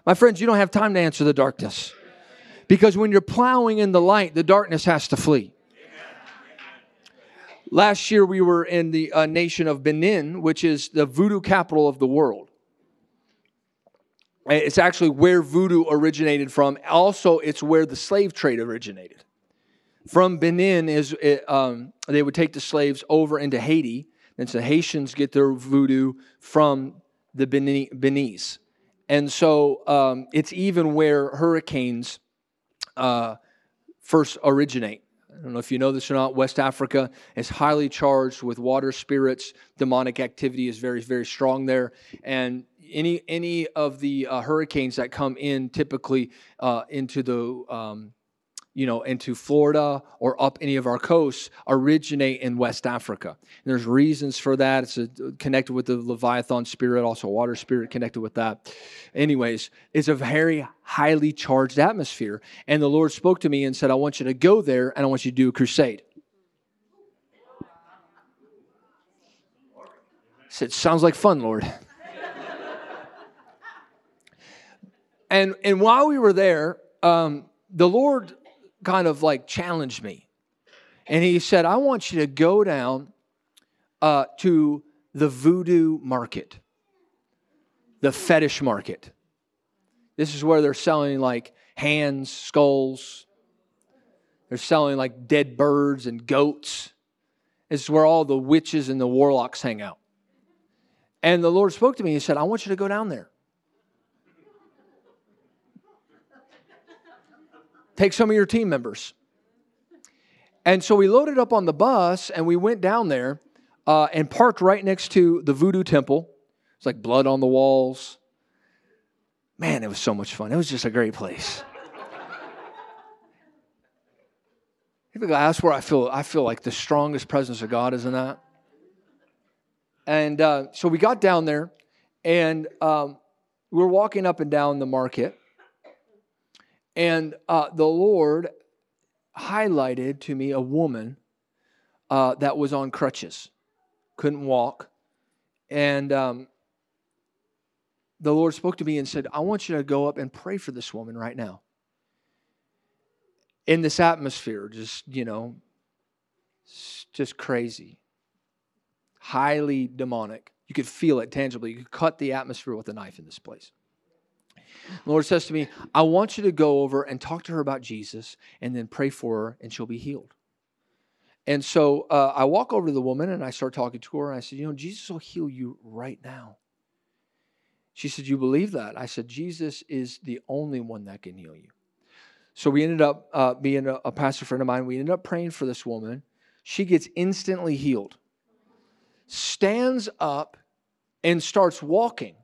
My friends, you don't have time to answer the darkness. Because when you're plowing in the light, the darkness has to flee. Last year, we were in the uh, nation of Benin, which is the voodoo capital of the world. It's actually where voodoo originated from. Also, it's where the slave trade originated. From Benin is um, they would take the slaves over into Haiti, and so Haitians get their voodoo from the Beninese, and so um, it's even where hurricanes uh, first originate. I don't know if you know this or not. West Africa is highly charged with water spirits. Demonic activity is very, very strong there, and any any of the uh, hurricanes that come in typically uh, into the um, you know into Florida or up any of our coasts originate in West Africa. And there's reasons for that. It's a, connected with the Leviathan spirit, also water spirit connected with that. Anyways, it's a very highly charged atmosphere. And the Lord spoke to me and said, "I want you to go there and I want you to do a crusade." I said, "Sounds like fun, Lord." And, and while we were there, um, the Lord kind of like challenged me. And he said, I want you to go down uh, to the voodoo market, the fetish market. This is where they're selling like hands, skulls. They're selling like dead birds and goats. This is where all the witches and the warlocks hang out. And the Lord spoke to me. And he said, I want you to go down there. Take some of your team members. And so we loaded up on the bus and we went down there uh, and parked right next to the voodoo temple. It's like blood on the walls. Man, it was so much fun. It was just a great place. That's where I feel I feel like the strongest presence of God is in that. And uh, so we got down there, and um, we were walking up and down the market, and uh, the Lord highlighted to me a woman uh, that was on crutches, couldn't walk. And um, the Lord spoke to me and said, I want you to go up and pray for this woman right now. In this atmosphere, just, you know, just crazy, highly demonic. You could feel it tangibly. You could cut the atmosphere with a knife in this place. The Lord says to me, I want you to go over and talk to her about Jesus and then pray for her and she'll be healed. And so uh, I walk over to the woman and I start talking to her and I said, You know, Jesus will heal you right now. She said, You believe that? I said, Jesus is the only one that can heal you. So we ended up uh, being a, a pastor friend of mine. We ended up praying for this woman. She gets instantly healed, stands up, and starts walking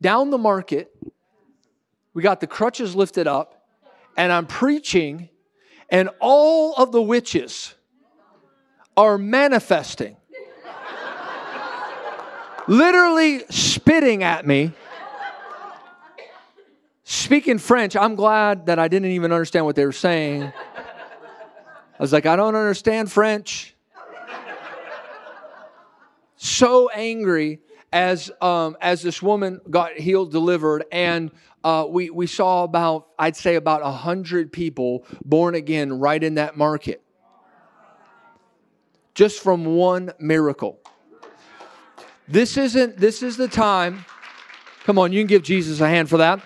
down the market. We got the crutches lifted up, and I'm preaching, and all of the witches are manifesting, literally spitting at me. Speaking French, I'm glad that I didn't even understand what they were saying. I was like, I don't understand French. So angry as um, as this woman got healed, delivered, and uh, we we saw about I'd say about a hundred people born again right in that market, just from one miracle. This isn't. This is the time. Come on, you can give Jesus a hand for that.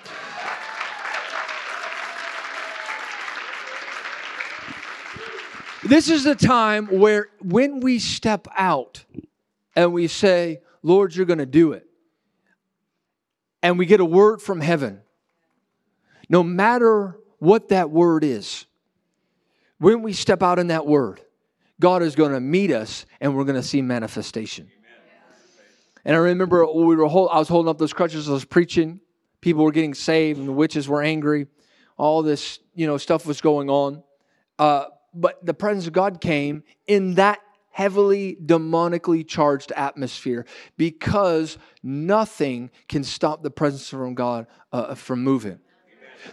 This is the time where when we step out and we say, Lord, you're going to do it. And we get a word from heaven. No matter what that word is, when we step out in that word, God is going to meet us and we're going to see manifestation. And I remember we were hold, I was holding up those crutches, I was preaching, people were getting saved, and the witches were angry. All this, you know, stuff was going on. Uh, but the presence of God came in that heavily demonically charged atmosphere because nothing can stop the presence from God uh, from moving.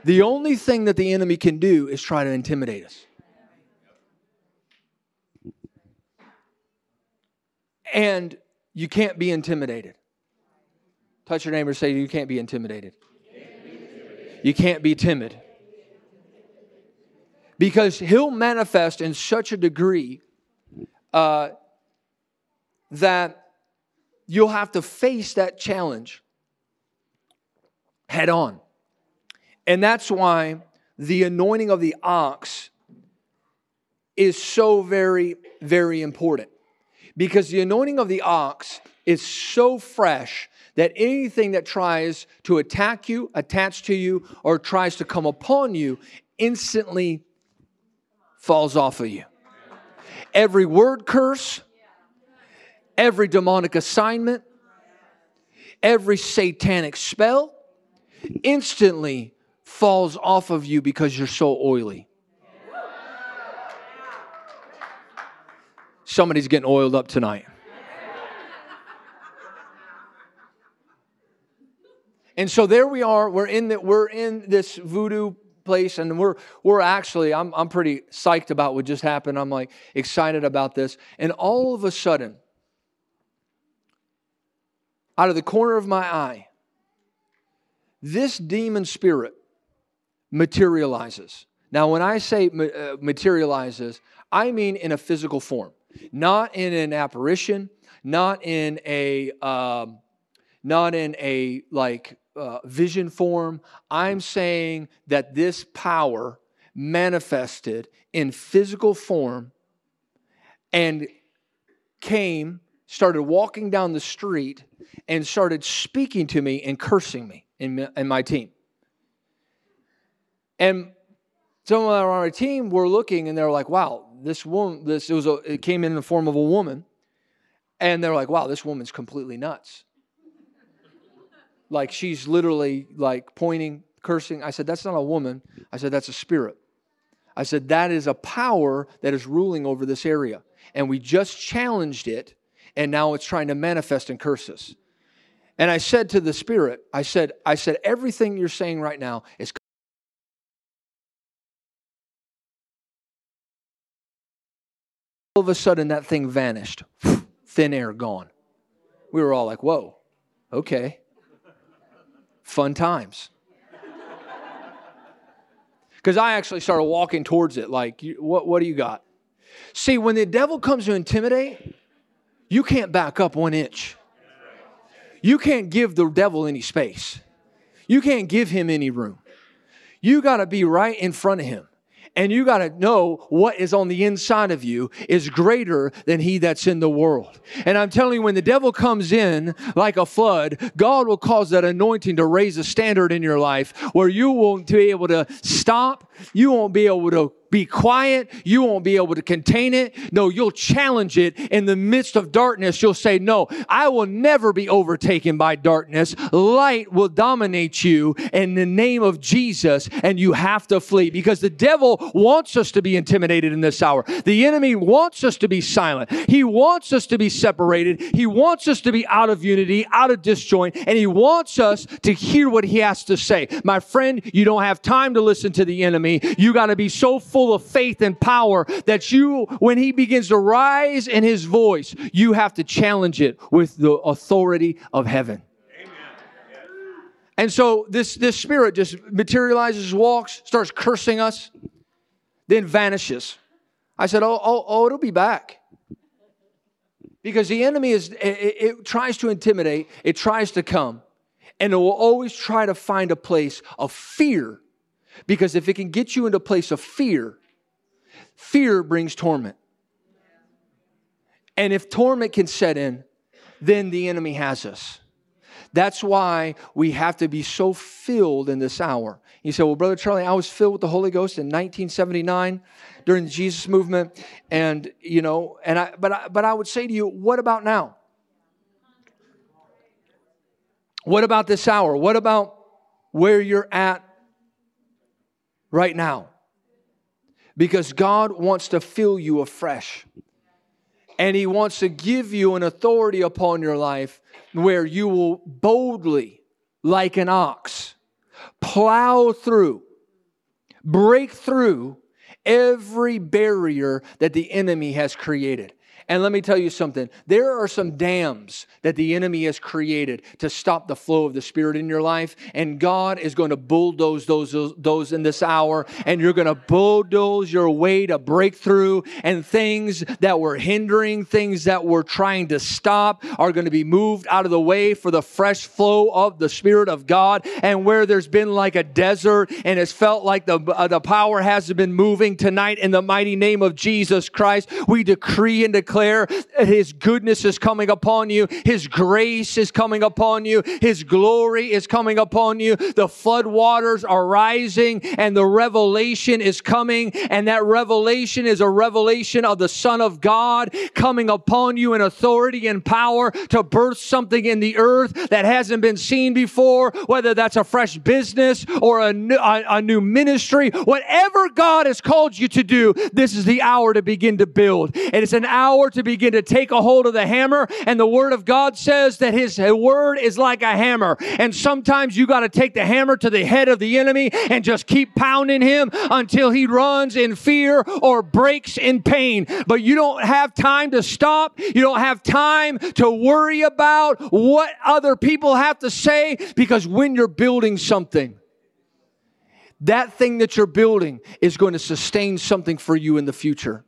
The only thing that the enemy can do is try to intimidate us. And you can't be intimidated. Touch your neighbor say, You can't be intimidated. You can't be timid. Because he'll manifest in such a degree uh, that you'll have to face that challenge head on. And that's why the anointing of the ox is so very, very important. Because the anointing of the ox is so fresh that anything that tries to attack you, attach to you, or tries to come upon you instantly falls off of you. Every word curse, every demonic assignment, every satanic spell instantly falls off of you because you're so oily. Somebody's getting oiled up tonight. And so there we are. We're in the, we're in this voodoo place, and we're we're actually I'm I'm pretty psyched about what just happened. I'm like excited about this, and all of a sudden, out of the corner of my eye, this demon spirit materializes. Now, when I say uh, materializes, I mean in a physical form not in an apparition, not in a, um, not in a like uh, vision form. I'm saying that this power manifested in physical form and came, started walking down the street, and started speaking to me and cursing me and, my team. And some of our, our team were looking and they're like, wow, this woman, this it was a, it came in the form of a woman, and they're like, wow, this woman's completely nuts. Like she's literally like pointing, cursing. I said, that's not a woman. I said, that's a spirit. I said, that is a power that is ruling over this area. And we just challenged it, and now it's trying to manifest and curse us. And I said to the spirit, I said, I said, everything you're saying right now is all of a sudden that thing vanished. Thin air gone. We were all like, whoa, okay. Fun times. Because I actually started walking towards it, like, what, what do you got? See, when the devil comes to intimidate, you can't back up one inch. You can't give the devil any space. You can't give him any room. You got to be right in front of him and you got to know what is on the inside of you is greater than he that's in the world. And I'm telling you, when the devil comes in like a flood, God will cause that anointing to raise a standard in your life where you won't be able to stop, you won't be able to be quiet. You won't be able to contain it. No, you'll challenge it in the midst of darkness. You'll say, No, I will never be overtaken by darkness. Light will dominate you in the name of Jesus, and you have to flee because the devil wants us to be intimidated in this hour. The enemy wants us to be silent. He wants us to be separated. He wants us to be out of unity, out of disjoint, and he wants us to hear what he has to say. My friend, you don't have time to listen to the enemy. You got to be so full of faith and power that you, when he begins to rise in his voice, you have to challenge it with the authority of heaven. And so this, this spirit just materializes, walks, starts cursing us, then vanishes. I said, Oh, oh, oh it'll be back. Because the enemy is, it, it tries to intimidate, it tries to come, and it will always try to find a place of fear because if it can get you into a place of fear, fear brings torment. And if torment can set in, then the enemy has us. That's why we have to be so filled in this hour. You say, Well, Brother Charlie, I was filled with the Holy Ghost in 1979 during the Jesus movement. And, you know, and I, but I, but I would say to you, what about now? What about this hour? What about where you're at right now? Because God wants to fill you afresh. And He wants to give you an authority upon your life where you will boldly, like an ox, plow through, break through every barrier that the enemy has created. And let me tell you something there are some dams that the enemy has created to stop the flow of the Spirit in your life. And God is going to bulldoze those, those, those in this hour. And you're going to bulldoze your way to breakthrough. And things that were hindering, things that were trying to stop, are going to be moved out of the way for the fresh flow of the Spirit of God. And where there's been like a desert and it's felt like the, uh, the power hasn't been moving tonight, in the mighty name of Jesus Christ, we decree and declare declare His goodness is coming upon you, His grace is coming upon you, His glory is coming upon you. The flood waters are rising, and the revelation is coming, and that revelation is a revelation of the Son of God coming upon you in authority and power to birth something in the earth that hasn't been seen before, whether that's a fresh business or a new, a, a new ministry, whatever God has called you to do, this is the hour to begin to build. And it's an hour to begin to take a hold of the hammer. And the Word of God says that His Word is like a hammer. And sometimes you got to take the hammer to the head of the enemy and just keep pounding him until he runs in fear or breaks in pain. But you don't have time to stop. You don't have time to worry about what other people have to say because when you're building something, that thing that you're building is going to sustain something for you in the future.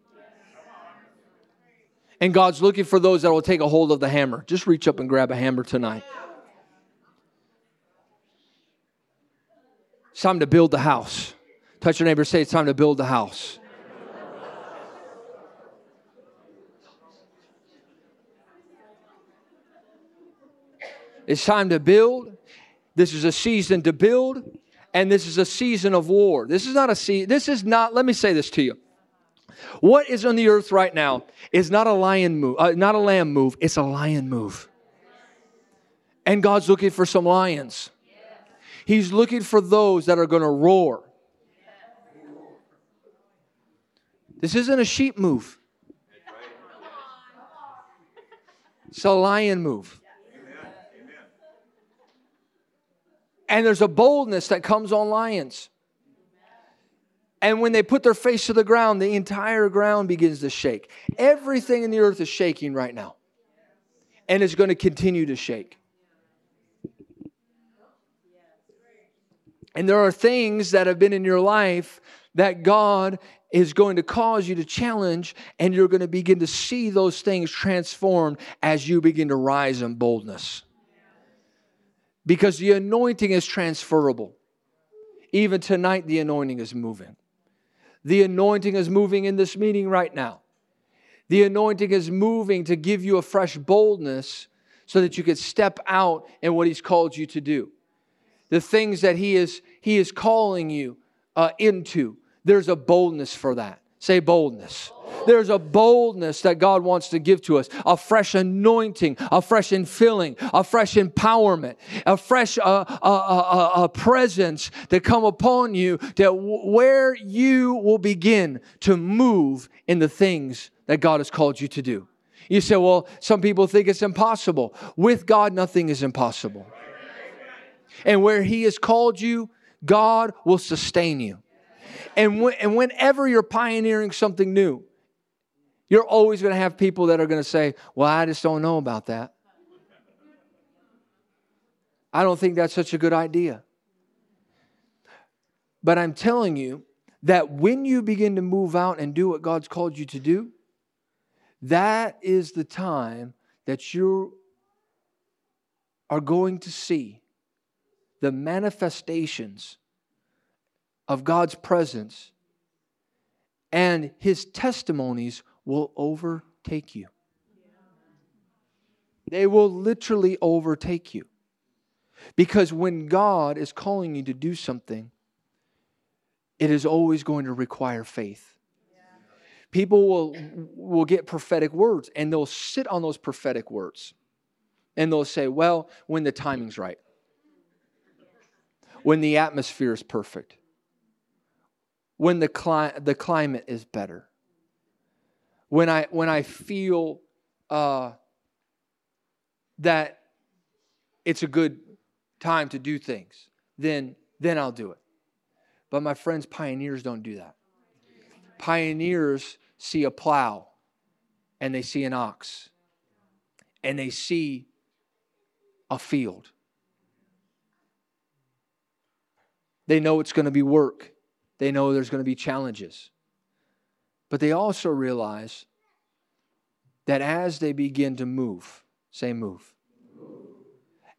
And God's looking for those that will take a hold of the hammer. Just reach up and grab a hammer tonight. It's time to build the house. Touch your neighbor, say it's time to build the house. It's time to build. This is a season to build, and this is a season of war. This is not a season, this is not, let me say this to you. What is on the earth right now is not a lion move, uh, not a lamb move, it's a lion move. And God's looking for some lions. He's looking for those that are going to roar. This isn't a sheep move. It's a lion move. And there's a boldness that comes on lions. And when they put their face to the ground, the entire ground begins to shake. Everything in the earth is shaking right now. And it's going to continue to shake. And there are things that have been in your life that God is going to cause you to challenge, and you're going to begin to see those things transformed as you begin to rise in boldness. Because the anointing is transferable. Even tonight, the anointing is moving. The anointing is moving in this meeting right now. The anointing is moving to give you a fresh boldness so that you could step out in what He's called you to do. The things that He is, he is calling you uh, into, there's a boldness for that. Say boldness. There's a boldness that God wants to give to us, a fresh anointing, a fresh infilling, a fresh empowerment, a fresh uh, uh, uh, uh, presence to come upon you to where you will begin to move in the things that God has called you to do. You say, well, some people think it's impossible. With God, nothing is impossible. And where He has called you, God will sustain you. And, and whenever you're pioneering something new, you're always going to have people that are going to say, Well, I just don't know about that. I don't think that's such a good idea. But I'm telling you that when you begin to move out and do what God's called you to do, that is the time that you are going to see the manifestations of God's presence and his testimonies will overtake you. They will literally overtake you. Because when God is calling you to do something, it is always going to require faith. People will, will get prophetic words and they'll sit on those prophetic words and they'll say, well, when the timing's right, when the atmosphere is perfect, when the, cli- the climate is better, when I, when I feel uh, that it's a good time to do things, then, then I'll do it. But my friends, pioneers don't do that. Pioneers see a plow and they see an ox and they see a field. They know it's going to be work, they know there's going to be challenges. But they also realize that as they begin to move, say move,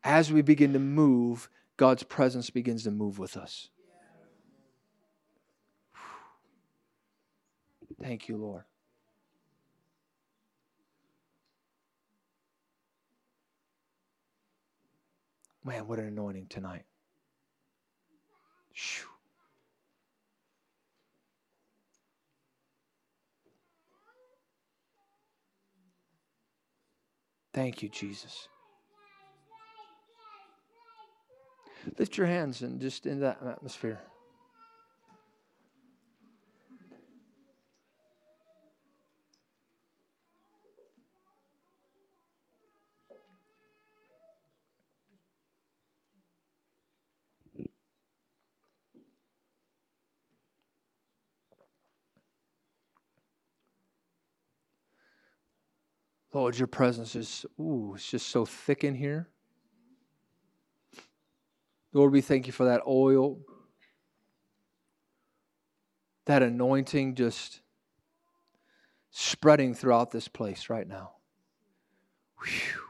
as we begin to move, God's presence begins to move with us. Thank you, Lord. Man, what an anointing tonight. Whew. Thank you, Jesus. Lift your hands and just in that atmosphere. Lord, your presence is, ooh, it's just so thick in here. Lord, we thank you for that oil, that anointing just spreading throughout this place right now. Whew.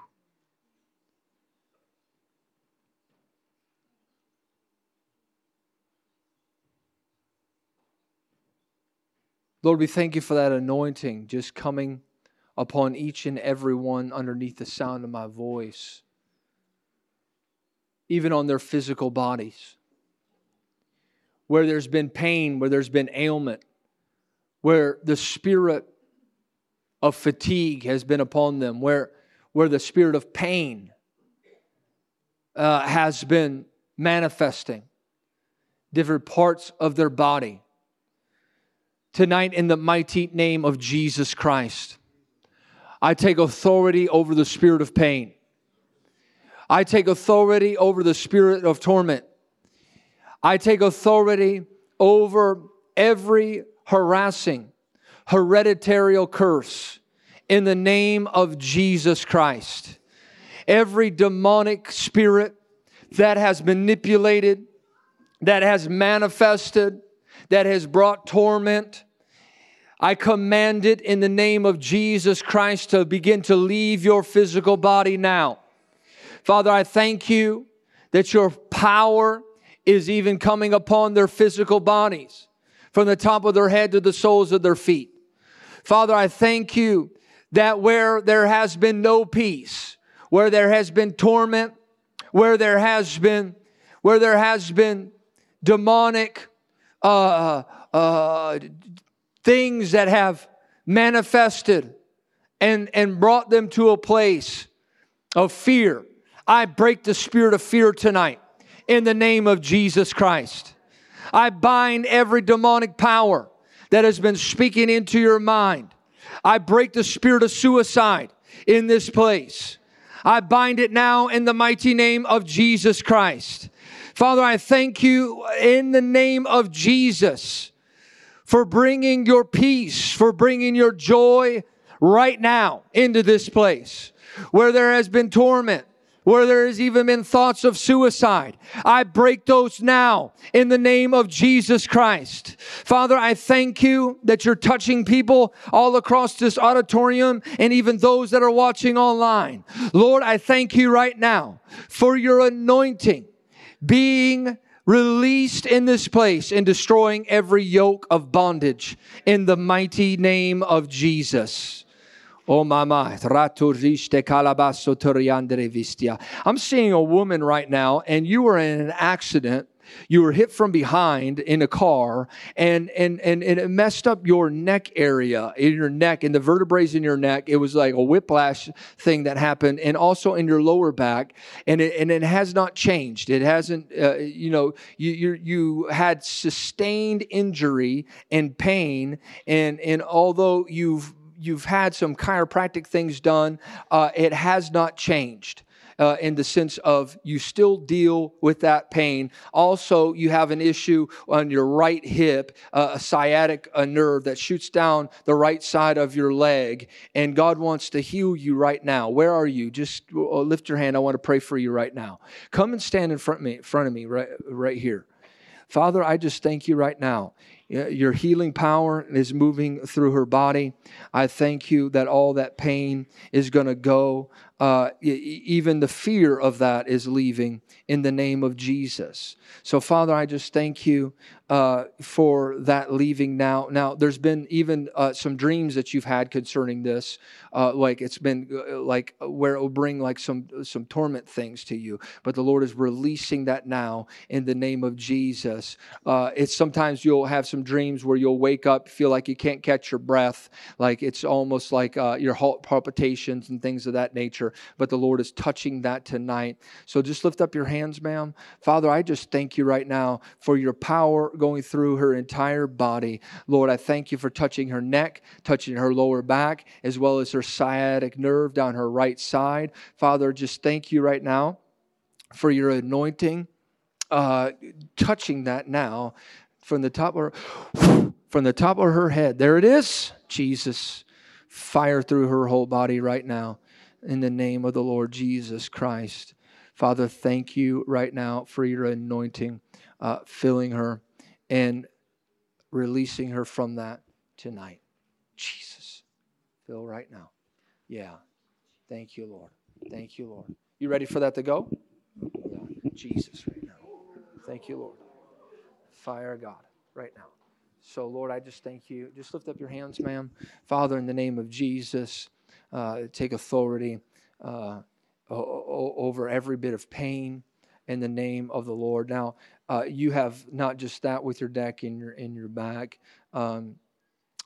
Lord, we thank you for that anointing just coming upon each and every one underneath the sound of my voice, even on their physical bodies. Where there's been pain, where there's been ailment, where the spirit of fatigue has been upon them, where, where the spirit of pain uh, has been manifesting different parts of their body. Tonight, in the mighty name of Jesus Christ, I take authority over the spirit of pain. I take authority over the spirit of torment. I take authority over every harassing, hereditary curse in the name of Jesus Christ. Every demonic spirit that has manipulated, that has manifested, that has brought torment, I command it in the name of Jesus Christ to begin to leave your physical body now. Father, I thank you that your power is even coming upon their physical bodies from the top of their head to the soles of their feet. Father, I thank you that where there has been no peace, where there has been torment, where there has been, where there has been demonic uh, uh, things that have manifested and, and brought them to a place of fear. I break the spirit of fear tonight in the name of Jesus Christ. I bind every demonic power that has been speaking into your mind. I break the spirit of suicide in this place. I bind it now in the mighty name of Jesus Christ. Father, I thank you in the name of Jesus for bringing your peace, for bringing your joy right now into this place where there has been torment, where there has even been thoughts of suicide. I break those now in the name of Jesus Christ. Father, I thank you that you're touching people all across this auditorium and even those that are watching online. Lord, I thank you right now for your anointing being released in this place and destroying every yoke of bondage in the mighty name of Jesus. Oh vistia. I'm seeing a woman right now, and you were in an accident. You were hit from behind in a car, and and and, and it messed up your neck area, in your neck, in the vertebrae in your neck. It was like a whiplash thing that happened, and also in your lower back, and it and it has not changed. It hasn't, uh, you know, you you you had sustained injury and pain, and and although you've you've had some chiropractic things done, uh, it has not changed. Uh, in the sense of you still deal with that pain. Also, you have an issue on your right hip, uh, a sciatic a nerve that shoots down the right side of your leg, and God wants to heal you right now. Where are you? Just uh, lift your hand. I want to pray for you right now. Come and stand in front of me, front of me, right, right here. Father, I just thank you right now. Your healing power is moving through her body. I thank you that all that pain is going to go. Uh, even the fear of that is leaving in the name of Jesus. So, Father, I just thank you uh, for that leaving now. Now, there's been even uh, some dreams that you've had concerning this, uh, like it's been uh, like where it will bring like some some torment things to you. But the Lord is releasing that now in the name of Jesus. Uh, it's sometimes you'll have some dreams where you'll wake up, feel like you can't catch your breath, like it's almost like your heart palpitations and things of that nature. But the Lord is touching that tonight. So just lift up your hands, ma'am. Father, I just thank you right now for your power going through her entire body. Lord, I thank you for touching her neck, touching her lower back, as well as her sciatic nerve down her right side. Father, just thank you right now for your anointing, uh, touching that now from the top of from the top of her head. There it is, Jesus. Fire through her whole body right now in the name of the Lord Jesus Christ. Father, thank you right now for your anointing, uh, filling her and releasing her from that tonight. Jesus, fill right now. Yeah. Thank you, Lord. Thank you, Lord. You ready for that to go? Yeah. Jesus, right now. Thank you, Lord. Fire God right now. So, Lord, I just thank you. Just lift up your hands, ma'am. Father, in the name of Jesus, uh, take authority uh, over every bit of pain in the name of the Lord. Now, uh, you have not just that with your deck in your in your back, um,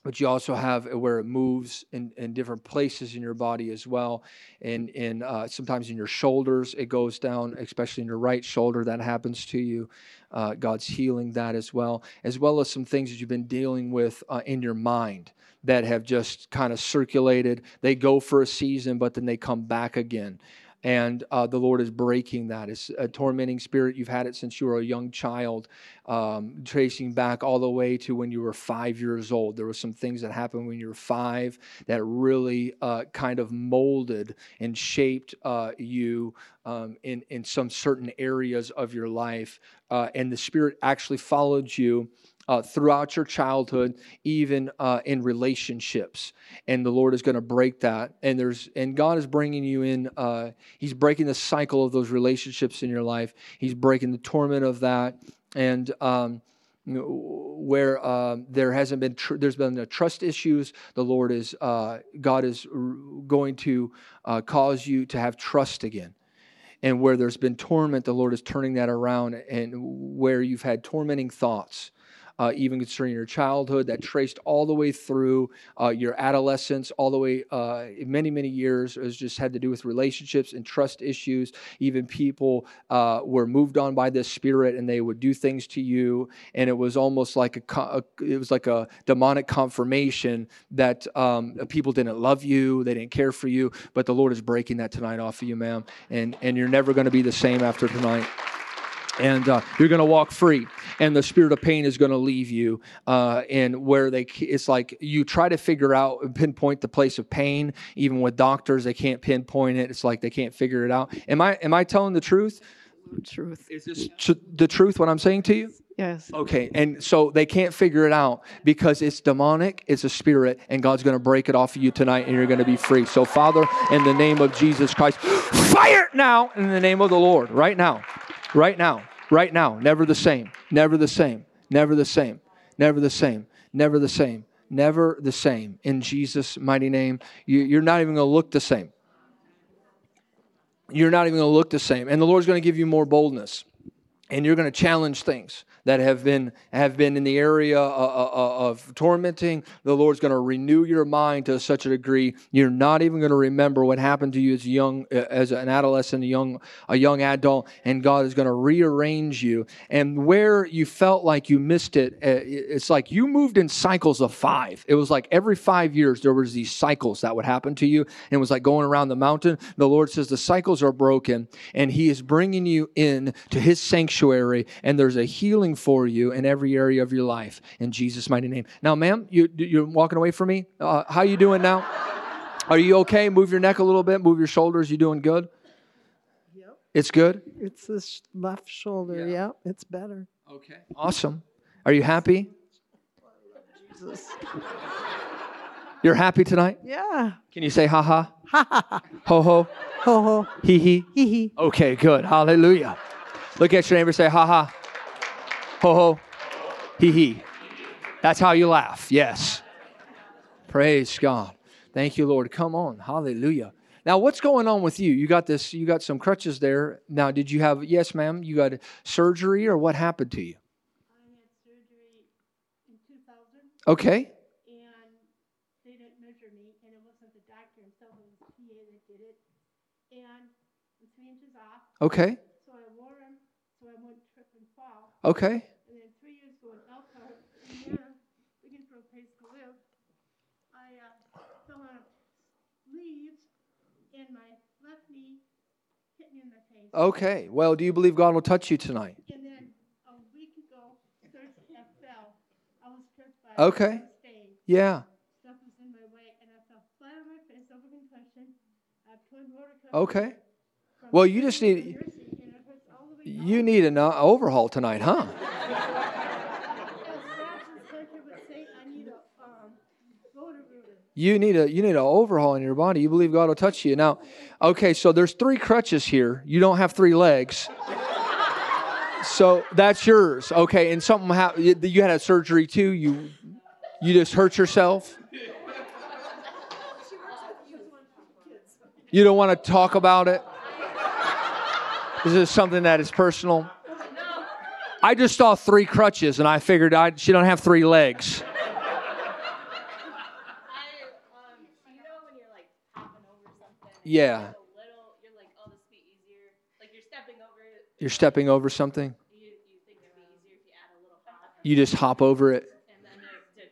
but you also have where it moves in, in different places in your body as well. And, and uh, sometimes in your shoulders, it goes down, especially in your right shoulder, that happens to you. Uh, God's healing that as well, as well as some things that you've been dealing with uh, in your mind that have just kind of circulated. They go for a season, but then they come back again and uh, the Lord is breaking that. It's a tormenting spirit. You've had it since you were a young child, um, tracing back all the way to when you were five years old. There were some things that happened when you were five that really uh, kind of molded and shaped uh, you um, in in some certain areas of your life, uh, and the spirit actually followed you uh, throughout your childhood, even uh, in relationships. And the Lord is going to break that. And there's and God is bringing you in. Uh, he's breaking the cycle of those relationships in your life. He's breaking the torment of that. And um, where uh, there hasn't been tr- there's been the trust issues the lord is uh, god is r- going to uh, cause you to have trust again and where there's been torment the lord is turning that around and where you've had tormenting thoughts uh, even concerning your childhood, that traced all the way through uh, your adolescence, all the way uh, many, many years. It just had to do with relationships and trust issues. Even people uh, were moved on by this spirit, and they would do things to you, and it was almost like a it was like a demonic confirmation that um, people didn't love you, they didn't care for you. But the Lord is breaking that tonight off of you, ma'am, and and you're never going to be the same after tonight and uh, you're going to walk free and the spirit of pain is going to leave you uh, and where they it's like you try to figure out pinpoint the place of pain even with doctors they can't pinpoint it it's like they can't figure it out. Am i am i telling the truth? Truth. Is this tr- the truth what i'm saying to you? Yes. Okay and so they can't figure it out because it's demonic it's a spirit and god's going to break it off of you tonight and you're going to be free. So father in the name of jesus christ fire now in the name of the lord right now Right now, right now, never the same, never the same, never the same, never the same, never the same, Never the same. In Jesus' mighty name, you, you're not even going to look the same. You're not even going to look the same. And the Lord's going to give you more boldness. And you're going to challenge things that have been have been in the area of, uh, uh, of tormenting the lord's going to renew your mind to such a degree you're not even going to remember what happened to you as young uh, as an adolescent a young a young adult and god is going to rearrange you. And where you felt like you missed it it's like you moved in cycles of five. It was like every five years there was these cycles that would happen to you and it was like going around the mountain. The lord says the cycles are broken and he is bringing you in to his sanctuary and there's a healing for you in every area of your life in Jesus' mighty name. Now, ma'am, you, you're walking away from me. Uh, how you doing now? Are you okay? Move your neck a little bit. Move your shoulders. You doing good? Yep. It's good. It's this left shoulder. Yeah. Yep, it's better. Okay. Awesome. Are you happy? Jesus. You're happy tonight? Yeah. Can you say ha ha? Ha ha ha. Ho ho. Ho ho. Hee hee. Hee hee. Okay, good. Hallelujah. Look at your neighbor. Say ha ha. Ho ho. Hee hee. That's how you laugh. Yes. Praise God. Thank you, Lord. Come on. Hallelujah. Now, what's going on with you? You got this, you got some crutches there. Now, did you have, yes, ma'am, you got surgery or what happened to you? I had surgery in 2000, Okay. and they didn't measure me, and it wasn't the doctor himself, it was the PA that did it. And I'm three inches off, Okay. so I wore them so I wouldn't trip and fall. Okay. And then three years ago in Elkhart, Indiana, looking for a place to live, I uh, fell on leaves, and my left knee hit me in the face. Okay. Well, do you believe God will touch you tonight? And then a week ago, Thursday, I fell. I was tripped by Okay. Yeah. stuff was in my way, and I fell flat on my face over concussion. I have twin rotor Okay. Well, you just need- You need an uh, overhaul tonight, huh? As would say, I need a rotor rooter. You need a you need an overhaul in your body. You believe God will touch you. Now, okay, so there's three crutches here. You don't have three legs. So that's yours. Okay, and something happened. You had a surgery too. You you just hurt yourself. You don't want to talk about it. Is this something that is personal? I just saw three crutches, and I figured I, she don't have three legs. I, um, you know when you're like hopping over something? and Yeah. it's A little, you're like, oh, this would be easier. Like you're stepping over it. You're stepping over something. You, you think it'd be easier if you add a little hop, You just hop over it. and then it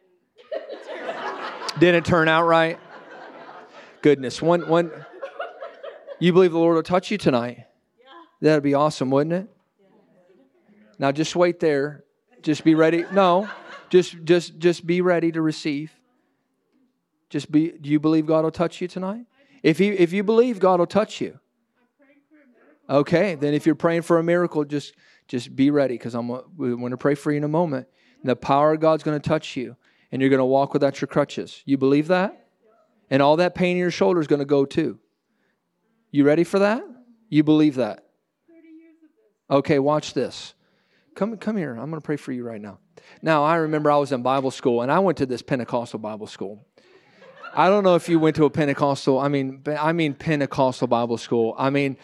didn't. turn. Didn't turn out right. Goodness, one one. You believe the Lord will touch you tonight? That'd be awesome, wouldn't it? Now just wait there. Just be ready. No, just just just be ready to receive. Just be. Do you believe God will touch you tonight? If you if you believe God will touch you, okay. Then if you're praying for a miracle, just just be ready because I'm we're going to pray for you in a moment. And the power of God's going to touch you, and you're going to walk without your crutches. You believe that? And all that pain in your shoulder is going to go too. You ready for that? You believe that? Okay, watch this. Come, come here. I'm going to pray for you right now. Now, I remember I was in Bible school, and I went to this Pentecostal Bible school. I don't know if you went to a Pentecostal. I mean, I mean Pentecostal Bible school. I mean,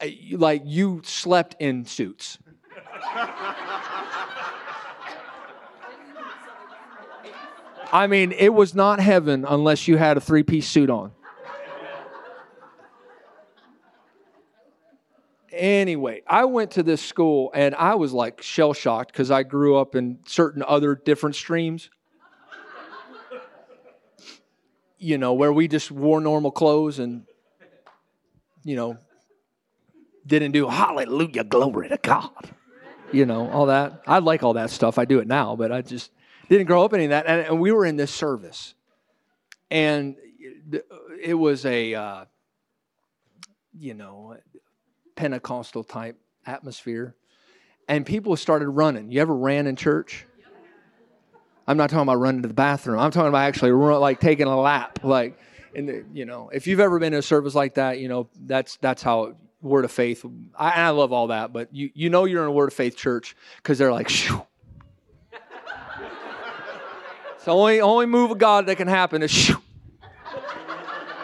eh, like you slept in suits. I mean, it was not heaven unless you had a three piece suit on. Anyway, I went to this school and I was like shell shocked because I grew up in certain other different streams. You know, where we just wore normal clothes and, you know, didn't do hallelujah, glory to God. You know, all that. I like all that stuff. I do it now, but I just didn't grow up any of that. And, and we were in this service. And it was a, uh, you know, Pentecostal type atmosphere. And people started running. You ever ran in church? I'm not talking about running to the bathroom. I'm talking about actually run, like taking a lap. Like, in the, you know, if you've ever been in a service like that, you know that's that's how word of faith. I, I love all that, but you you know you're in a word of faith church because they're like, Shoo. it's the only, only move of God that can happen is shoo.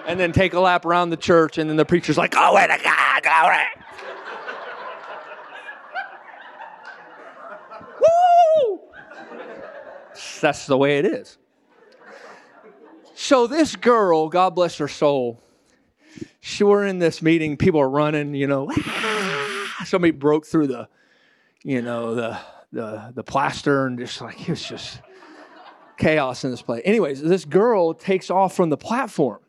And then take a lap around the church, and then the preacher's like, oh, wait, a God, glory. Woo! That's the way it is. So this girl, God bless her soul, she were in this meeting, people are running, you know, ah! somebody broke through the, you know, the the the plaster and just like it was just chaos in this place. Anyways, this girl takes off from the platform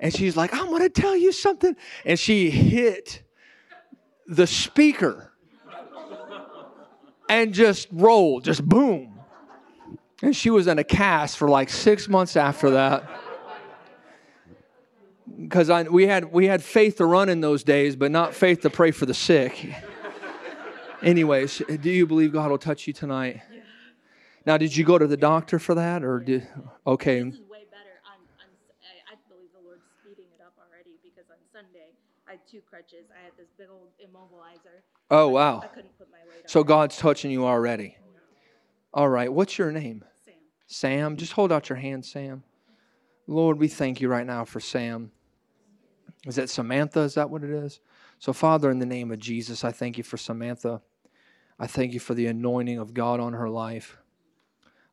and she's like, I'm gonna tell you something. And she hit the speaker and just rolled, just boom. And she was in a cast for like six months after that. Because we had we had faith to run in those days, but not faith to pray for the sick. Anyways, do you believe God will touch you tonight? Now, did you go to the doctor for that, or did? Okay. This is way better. On, on, I, I believe the Lord's speeding it up already because on Sunday I had two crutches. I had this big old immobilizer. Oh wow. I couldn't put my weight So on it. God's touching you already. All right. What's your name? Sam. Sam. Just hold out your hand, Sam. Lord, we thank you right now for Sam. Is that Samantha? Is that what it is? So, Father, in the name of Jesus, I thank you for Samantha. I thank you for the anointing of God on her life.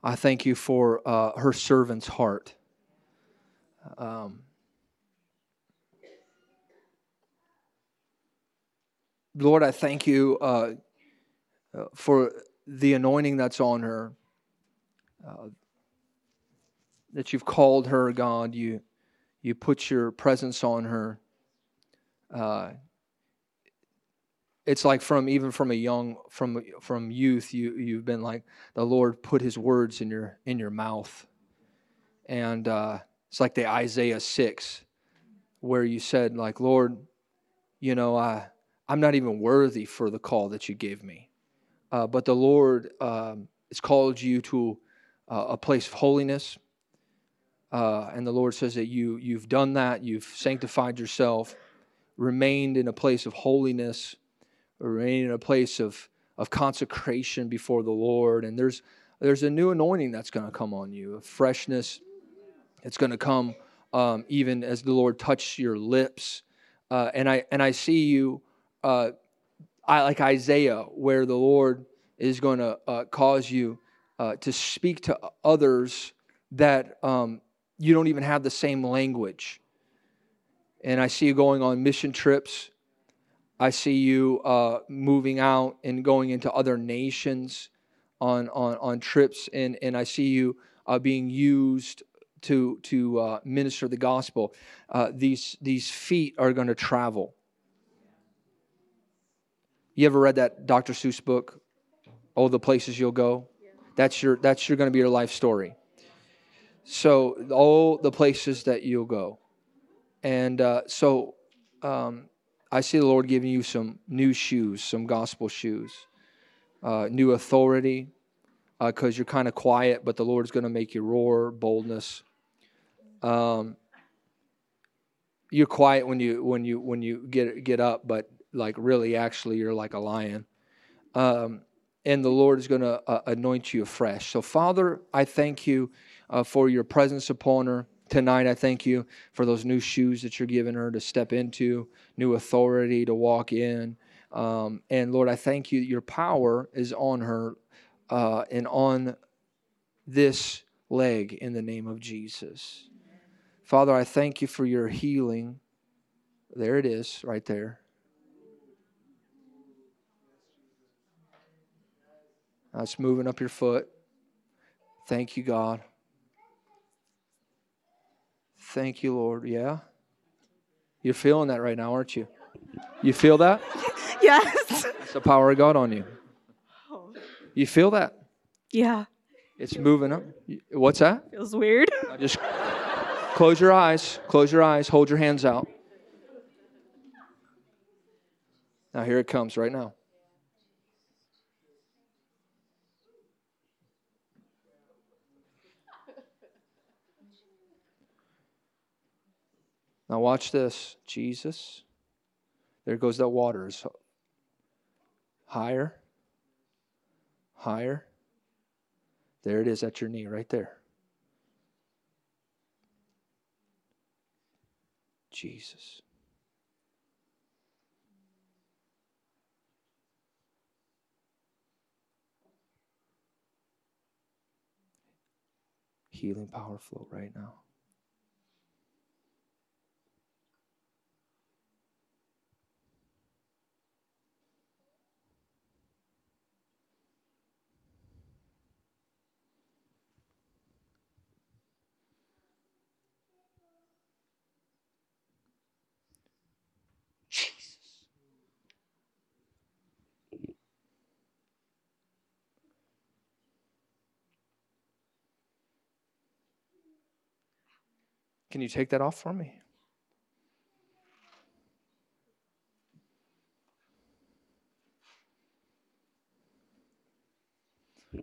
I thank you for uh, her servant's heart. Um, Lord, I thank you uh, uh, for the anointing that's on her. Uh, that you've called her, God. You you put your presence on her. Uh, it's like from even from a young from from youth you you've been like the Lord put His words in your in your mouth, and uh, it's like the Isaiah six, where you said like Lord, you know I I'm not even worthy for the call that you gave me, uh, but the Lord um, has called you to uh, a place of holiness. Uh, and the Lord says that you you've done that, you've sanctified yourself, remained in a place of holiness, remained in a place of of consecration before the Lord. And there's there's a new anointing that's going to come on you, a freshness. It's going to come um, even as the Lord touches your lips. Uh, and I and I see you, uh, I like Isaiah, where the Lord is going to uh, cause you uh, to speak to others that um, you don't even have the same language. And I see you going on mission trips. I see you uh, moving out and going into other nations on, on, on trips. And, and I see you uh, being used to, to uh, minister the gospel. Uh, these, these feet are going to travel. You ever read that Dr. Seuss book, Oh, the Places You'll Go? That's your, that's your going to be your life story. So all the places that you'll go, and uh, so um, I see the Lord giving you some new shoes, some gospel shoes, uh, new authority, because uh, you're kind of quiet, but the Lord's going to make you roar, boldness. Um, you're quiet when you when you when you get get up, but like really, actually, you're like a lion. Um, and the Lord is going to uh, anoint you afresh. So, Father, I thank you uh, for your presence upon her tonight. I thank you for those new shoes that you're giving her to step into, new authority to walk in. Um, and Lord, I thank you that your power is on her uh, and on this leg in the name of Jesus. Father, I thank you for your healing. There it is, right there. Uh, That's moving up your foot. Thank you, God. Thank you, Lord. Yeah? You're feeling that right now, aren't you? You feel that? Yes. It's the power of God on you. You feel that? Yeah. It's moving up. What's that? Feels weird. Now just close your eyes. Close your eyes. Hold your hands out. Now, here it comes right now. Now, watch this Jesus. There goes that water. It's higher, higher. There it is at your knee, right there. Jesus. Healing power flow right now. Can you take that off for me?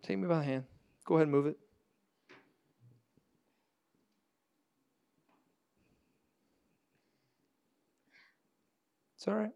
Take me by the hand. Go ahead and move it. It's all right.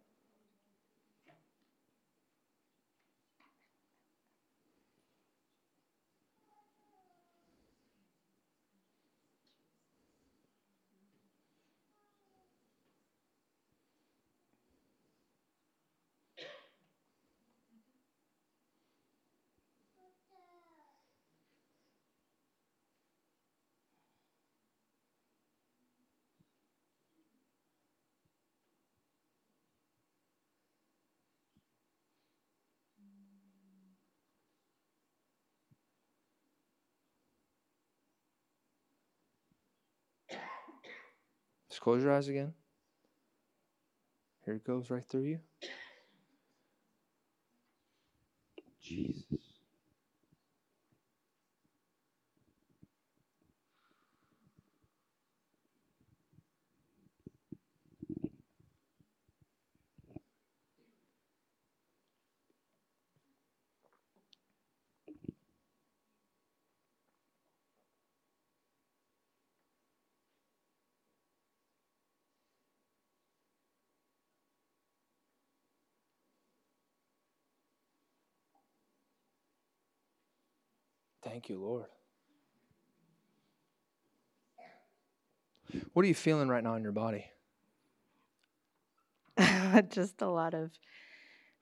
Just close your eyes again. Here it goes right through you. Jesus. Thank you, Lord. What are you feeling right now in your body? just a lot of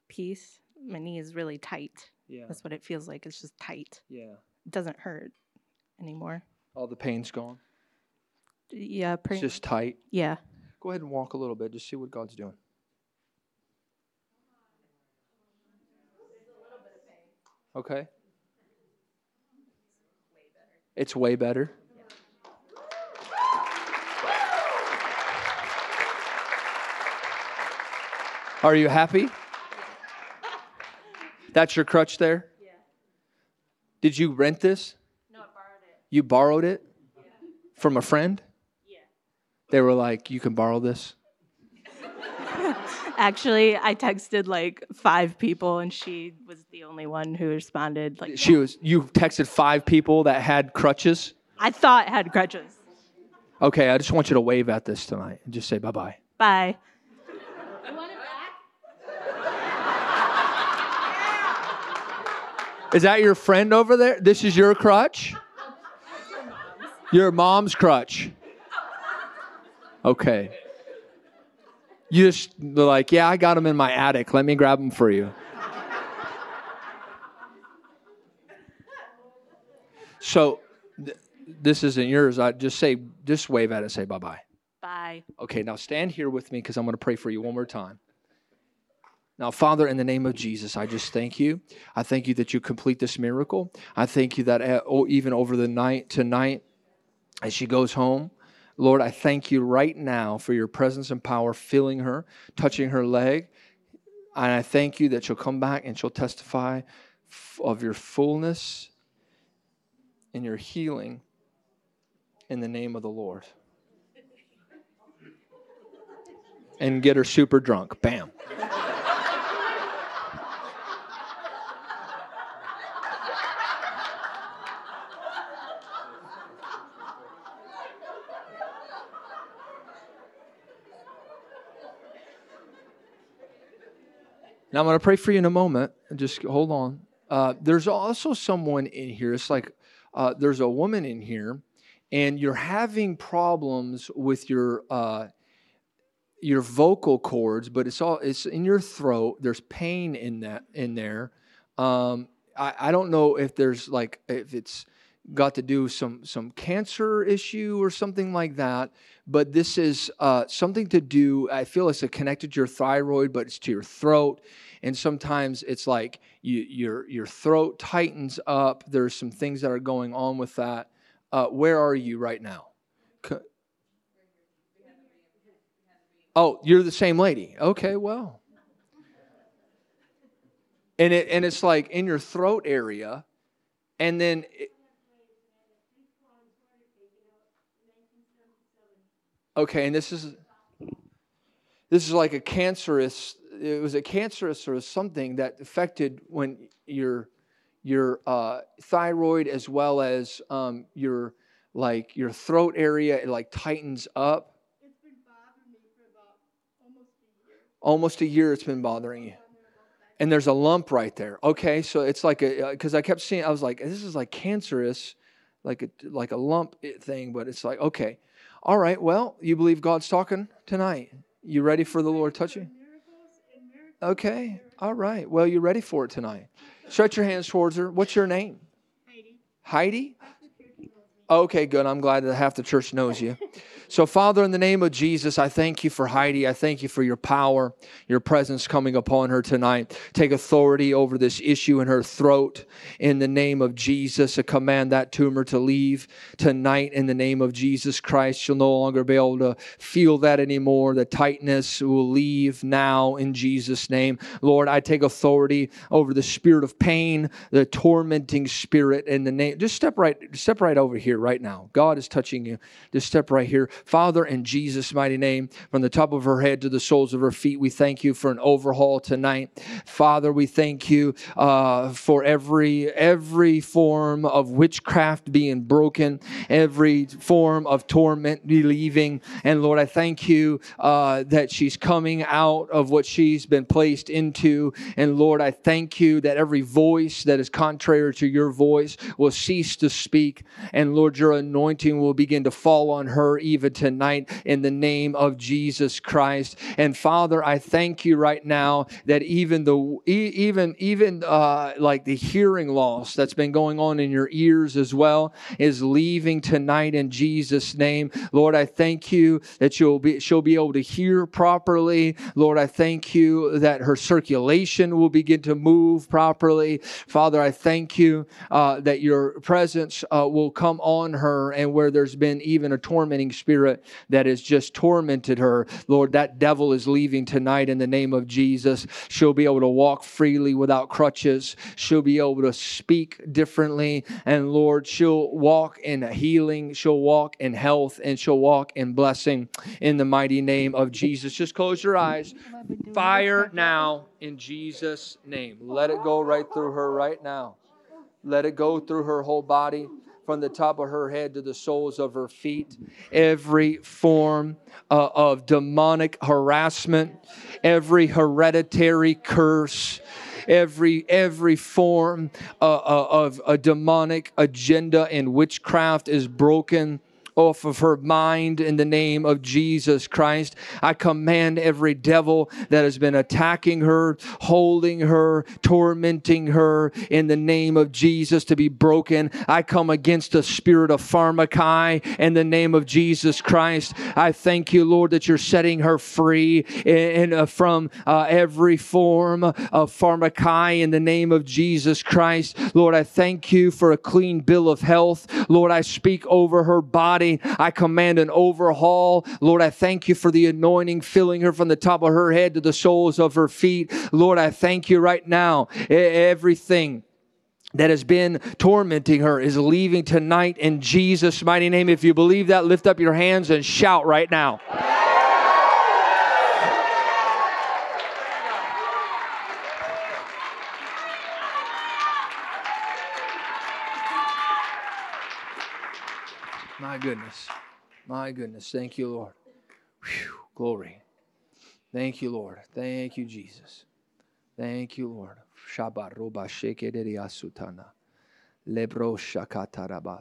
peace. My knee is really tight. Yeah. That's what it feels like. It's just tight. Yeah. It doesn't hurt anymore. All the pain's gone. Yeah, It's just tight. yeah. Go ahead and walk a little bit. Just see what God's doing. Okay. It's way better. Are you happy? That's your crutch there? Yeah. Did you rent this? No, I borrowed it. You borrowed it from a friend? Yeah. They were like, "You can borrow this." Actually, I texted like five people, and she was the only one who responded. Like, She was. You texted five people that had crutches. I thought had crutches. Okay, I just want you to wave at this tonight and just say bye bye. Bye. You want it back? Is that your friend over there? This is your crutch? Your mom's crutch. Okay. You just like, yeah, I got them in my attic. Let me grab them for you. So, th- this isn't yours. I just say, just wave at it and say bye bye. Bye. Okay, now stand here with me because I'm going to pray for you one more time. Now, Father, in the name of Jesus, I just thank you. I thank you that you complete this miracle. I thank you that uh, oh, even over the night tonight, as she goes home, Lord, I thank you right now for your presence and power filling her, touching her leg. And I thank you that she'll come back and she'll testify of your fullness and your healing in the name of the Lord. And get her super drunk. Bam. Now I'm going to pray for you in a moment. Just hold on. Uh, there's also someone in here. It's like uh, there's a woman in here, and you're having problems with your uh, your vocal cords, but it's all it's in your throat. There's pain in that in there. Um, I, I don't know if there's like if it's got to do some some cancer issue or something like that. But this is uh, something to do. I feel it's connected to your thyroid, but it's to your throat. And sometimes it's like you, your your throat tightens up. There's some things that are going on with that. Uh, where are you right now? C- Oh, you're the same lady. Okay, well. And it and it's like in your throat area, and then it, okay, and this is this is like a cancerous. It was a cancerous or something that affected when your your uh, thyroid as well as um, your like your throat area. It like tightens up. It's been bothering me for about almost a year. Almost a year it's been bothering you. And there's a lump right there. Okay, so it's like a because I kept seeing I was like this is like cancerous, like a like a lump eh, thing, but it's like okay, all right. Well, you believe God's talking tonight. You ready for the Lord touching? Okay, all right. Well, you're ready for it tonight? Stretch your hands towards her. What's your name? Heidi, Heidi. half the church knows me. Okay, good. I'm glad that half the church knows you. So, Father, in the name of Jesus, I thank you for Heidi. I thank you for your power, your presence coming upon her tonight. Take authority over this issue in her throat. In the name of Jesus, I command that tumor to leave tonight. In the name of Jesus Christ, she'll no longer be able to feel that anymore. The tightness will leave now in Jesus' name. Lord, I take authority over the spirit of pain, the tormenting spirit in the name. Just step right, step right over here right now. God is touching you. Just step right here. Father, in Jesus' mighty name, from the top of her head to the soles of her feet, we thank you for an overhaul tonight. Father, we thank you uh, for every every form of witchcraft being broken, every form of torment leaving. And Lord, I thank you uh, that she's coming out of what she's been placed into. And Lord, I thank you that every voice that is contrary to your voice will cease to speak. And Lord, your anointing will begin to fall on her even tonight in the name of Jesus Christ. And Father, I thank you right now that even the even even uh, like the hearing loss that's been going on in your ears as well is leaving tonight in Jesus' name. Lord, I thank you that you'll be she'll be able to hear properly. Lord, I thank you that her circulation will begin to move properly. Father, I thank you uh, that your presence uh, will come on her, and where there's been even a tormenting spirit that has just tormented her, Lord, that devil is leaving tonight in the name of Jesus. She'll be able to walk freely without crutches. She'll be able to speak differently, and Lord, she'll walk in healing. She'll walk in health, and she'll walk in blessing in the mighty name of Jesus. Just close your eyes. Fire now in Jesus' name. Let it go right through her right now. Let it go through her whole body, from the top of her head to the soles of her feet. Every form uh, of demonic harassment, every hereditary curse. Every every form uh, uh, of a demonic agenda and witchcraft is broken off of her mind in the name of Jesus Christ. I command every devil that has been attacking her, holding her, tormenting her in the name of Jesus to be broken. I come against the spirit of pharmakai in the name of Jesus Christ. I thank you, Lord, that you're setting her free in, uh, from uh, every form of pharmakai in the name of Jesus Christ. Lord, I thank you for a clean bill of health. Lord, I speak over her body. I command an overhaul. Lord, I thank you for the anointing filling her from the top of her head to the soles of her feet. Lord, I thank you right now. Everything that has been tormenting her is leaving tonight in Jesus' mighty name. If you believe that, lift up your hands and shout right now. My goodness. My goodness. Thank you, Lord. Whew. Glory. Thank you, Lord. Thank you, Jesus. Thank you, Lord.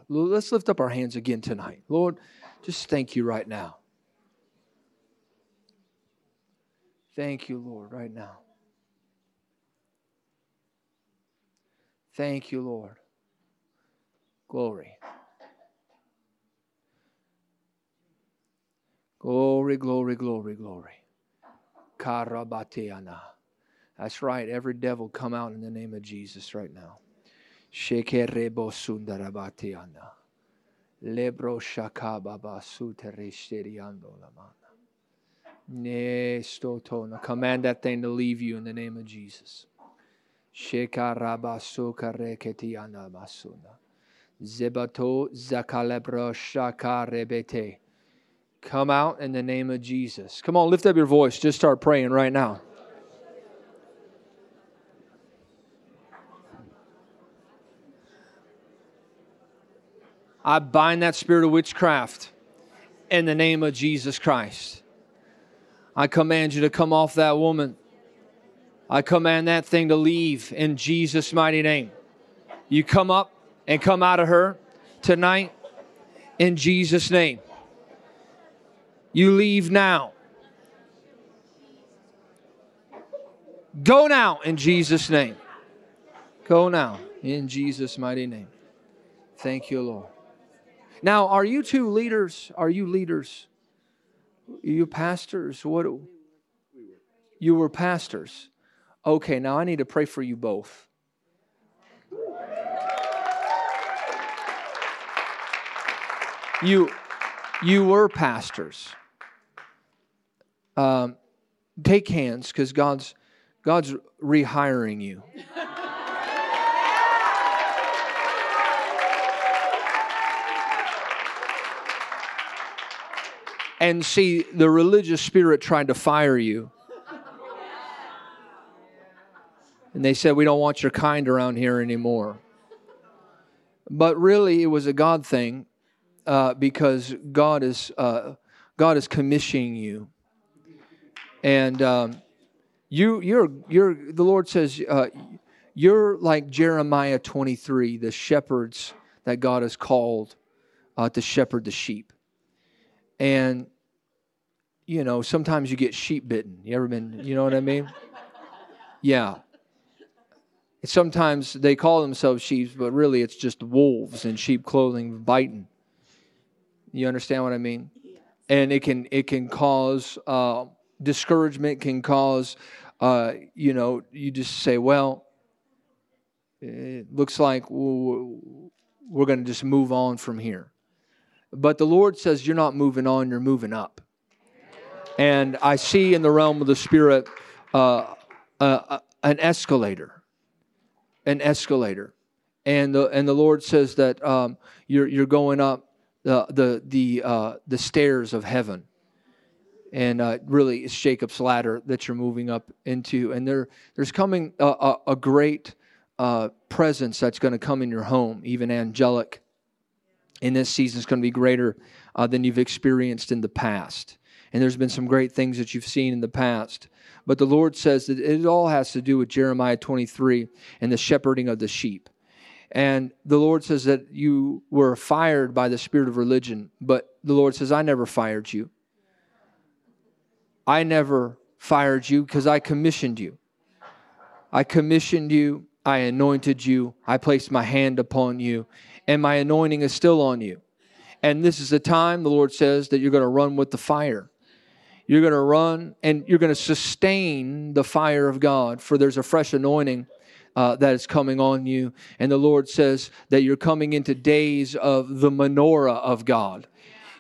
Let's lift up our hands again tonight. Lord, just thank you right now. Thank you, Lord, right now. Thank you, Lord. Glory. Glory, glory, glory, glory. Karabateana. That's right. Every devil come out in the name of Jesus right now. Shekerebo sundarabateana. Lebro shakababa sutereshteriando lamana. Ne stotona. Command that thing to leave you in the name of Jesus. Shekarabasukareketiana masuna. Zebato zakalebro shakarebete. Come out in the name of Jesus. Come on, lift up your voice. Just start praying right now. I bind that spirit of witchcraft in the name of Jesus Christ. I command you to come off that woman. I command that thing to leave in Jesus' mighty name. You come up and come out of her tonight in Jesus' name. You leave now. Go now in Jesus' name. Go now in Jesus' mighty name. Thank you, Lord. Now, are you two leaders? Are you leaders? Are you pastors? What? You were pastors. Okay, now I need to pray for you both. You, you were pastors. Um, take hands because God's God's rehiring you. and see, the religious spirit tried to fire you. And they said, We don't want your kind around here anymore. But really, it was a God thing uh, because God is, uh, God is commissioning you. And um, you, you're, you're, the Lord says, uh, you're like Jeremiah 23, the shepherds that God has called uh, to shepherd the sheep. And, you know, sometimes you get sheep bitten. You ever been, you know what I mean? Yeah. Sometimes they call themselves sheep, but really it's just wolves in sheep clothing biting. You understand what I mean? And it can it can cause uh, discouragement. Can cause uh, you know you just say, well, it looks like we're going to just move on from here. But the Lord says you're not moving on; you're moving up. And I see in the realm of the spirit uh, uh, an escalator an escalator. And the, and the Lord says that um, you're, you're going up the, the, the, uh, the stairs of heaven. And uh, really, it's Jacob's ladder that you're moving up into. And there, there's coming a, a, a great uh, presence that's going to come in your home, even angelic. In this season, is going to be greater uh, than you've experienced in the past. And there's been some great things that you've seen in the past. But the Lord says that it all has to do with Jeremiah 23 and the shepherding of the sheep. And the Lord says that you were fired by the spirit of religion, but the Lord says, I never fired you. I never fired you because I commissioned you. I commissioned you, I anointed you, I placed my hand upon you, and my anointing is still on you. And this is the time, the Lord says, that you're going to run with the fire. You're going to run and you're going to sustain the fire of God, for there's a fresh anointing uh, that is coming on you. And the Lord says that you're coming into days of the menorah of God.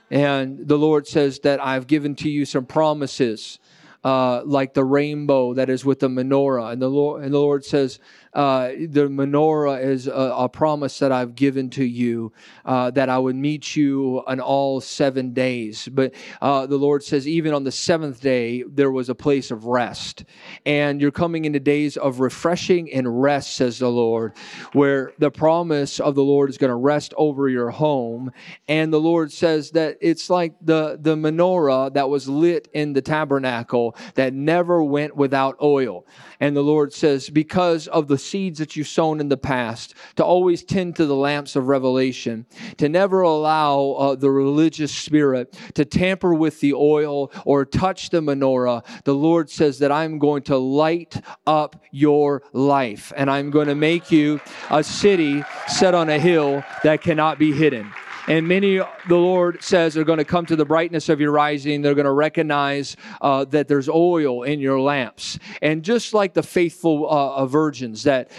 And the Lord says that I've given to you some promises. Uh, like the rainbow that is with the menorah, and the Lord and the Lord says uh, the menorah is a, a, promise that I've given to you uh, that I would meet you on all seven days. But uh, the Lord says, even on the seventh day, there was a place of rest. And you're coming into days of refreshing and rest, says the Lord, where the promise of the Lord is going to rest over your home. And the Lord says that it's like the, the menorah that was lit in the tabernacle that never went without oil. And the Lord says, because of the seeds that you've sown in the past, to always tend to the lamps of revelation, to never allow uh, the religious spirit to tamper with the oil or touch the menorah, the Lord says that I'm going to light up your life and I'm going to make you a city set on a hill that cannot be hidden. And many, the Lord says, are going to come to the brightness of your rising. They're going to recognize uh, that there's oil in your lamps. And just like the faithful uh, virgins that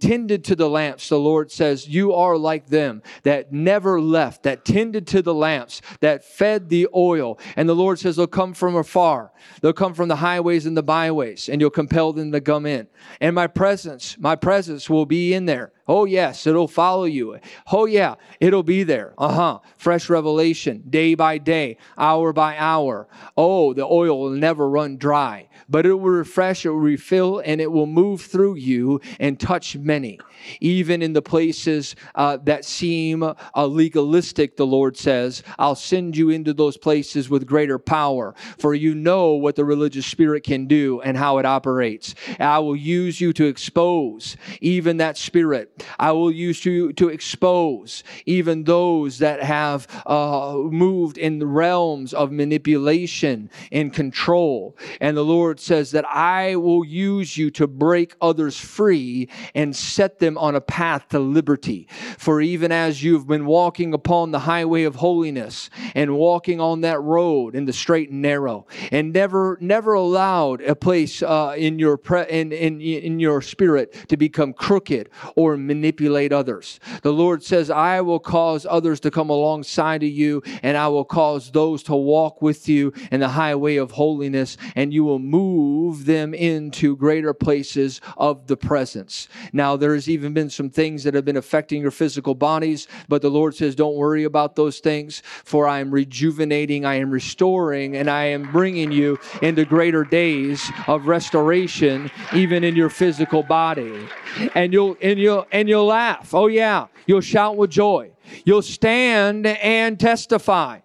tended to the lamps, the Lord says, You are like them that never left, that tended to the lamps, that fed the oil. And the Lord says, They'll come from afar. They'll come from the highways and the byways, and you'll compel them to come in. And my presence, my presence will be in there. Oh, yes, it'll follow you. Oh, yeah, it'll be there. Uh huh. Fresh revelation, day by day, hour by hour. Oh, the oil will never run dry, but it will refresh, it will refill, and it will move through you and touch many. Even in the places uh, that seem uh, legalistic, the Lord says, I'll send you into those places with greater power, for you know what the religious spirit can do and how it operates. I will use you to expose even that spirit I will use you to expose even those that have uh, moved in the realms of manipulation and control. And the Lord says that I will use you to break others free and set them on a path to liberty. For even as you've been walking upon the highway of holiness and walking on that road in the straight and narrow, and never never allowed a place uh, in your pre- in, in in your spirit to become crooked or manipulate others. The Lord says, I will cause others to come alongside of you, and I will cause those to walk with you in the highway of holiness, and you will move them into greater places of the presence. Now, there's even been some things that have been affecting your physical bodies, but the Lord says, Don't worry about those things, for I am rejuvenating, I am restoring, and I am bringing you into greater days of restoration, even in your physical body. And you'll and you'll and you'll laugh. Oh yeah, you'll shout with joy. You'll stand and testify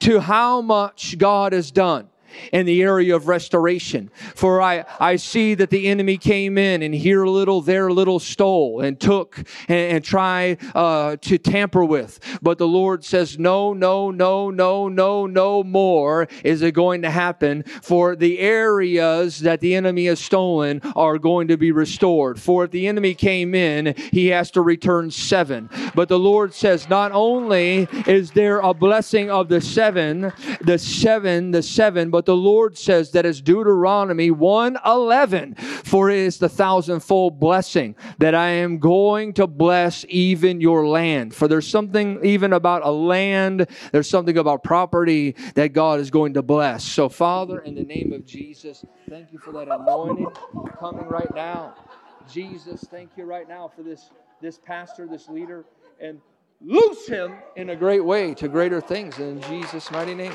to how much God has done in the area of restoration. For I, I see that the enemy came in and here a little, there a little stole and took and, and try uh, to tamper with. But the Lord says, no, no, no, no, no, no more is it going to happen. For the areas that the enemy has stolen are going to be restored. For if the enemy came in, he has to return seven. But the Lord says, not only is there a blessing of the seven, the seven, the seven, but the Lord says that is Deuteronomy 1:11 for it is the thousandfold blessing that I am going to bless even your land. For there's something even about a land there's something about property that God is going to bless. So father in the name of Jesus thank you for that anointing coming right now. Jesus thank you right now for this this pastor this leader and loose him in a great way to greater things in Jesus mighty name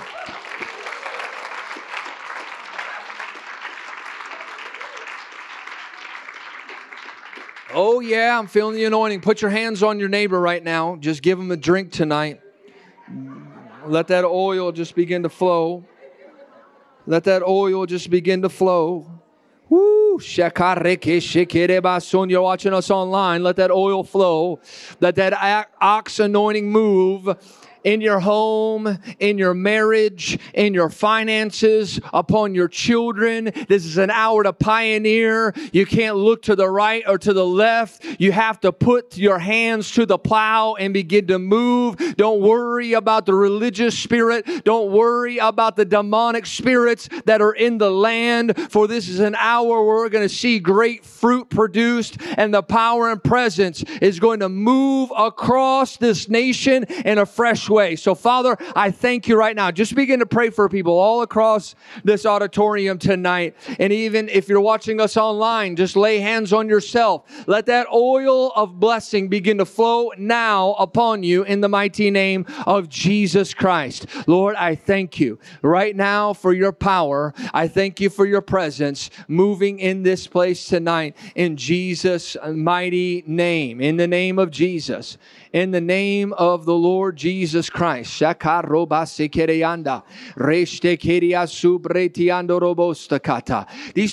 Oh, yeah, I'm feeling the anointing. Put your hands on your neighbor right now. Just give him a drink tonight. Let that oil just begin to flow. Let that oil just begin to flow. You're watching us online. Let that oil flow. Let that ox anointing move in your home, in your marriage, in your finances, upon your children. This is an hour to pioneer. You can't look to the right or to the left. You have to put your hands to the plow and begin to move. Don't worry about the religious spirit. Don't worry about the demonic spirits that are in the land, for this is an hour where we're going to see great fruit produced and the power and presence is going to move across this nation in a fresh way. So, Father, I thank you right now. Just begin to pray for people all across this auditorium tonight. And even if you're watching us online, just lay hands on yourself. Let that oil of blessing begin to flow now upon you in the mighty name of Jesus Christ. Lord, I thank you right now for your power. I thank you for your presence moving in this place tonight in Jesus' mighty name. In the name of Jesus. In the name of the Lord Jesus Christ. These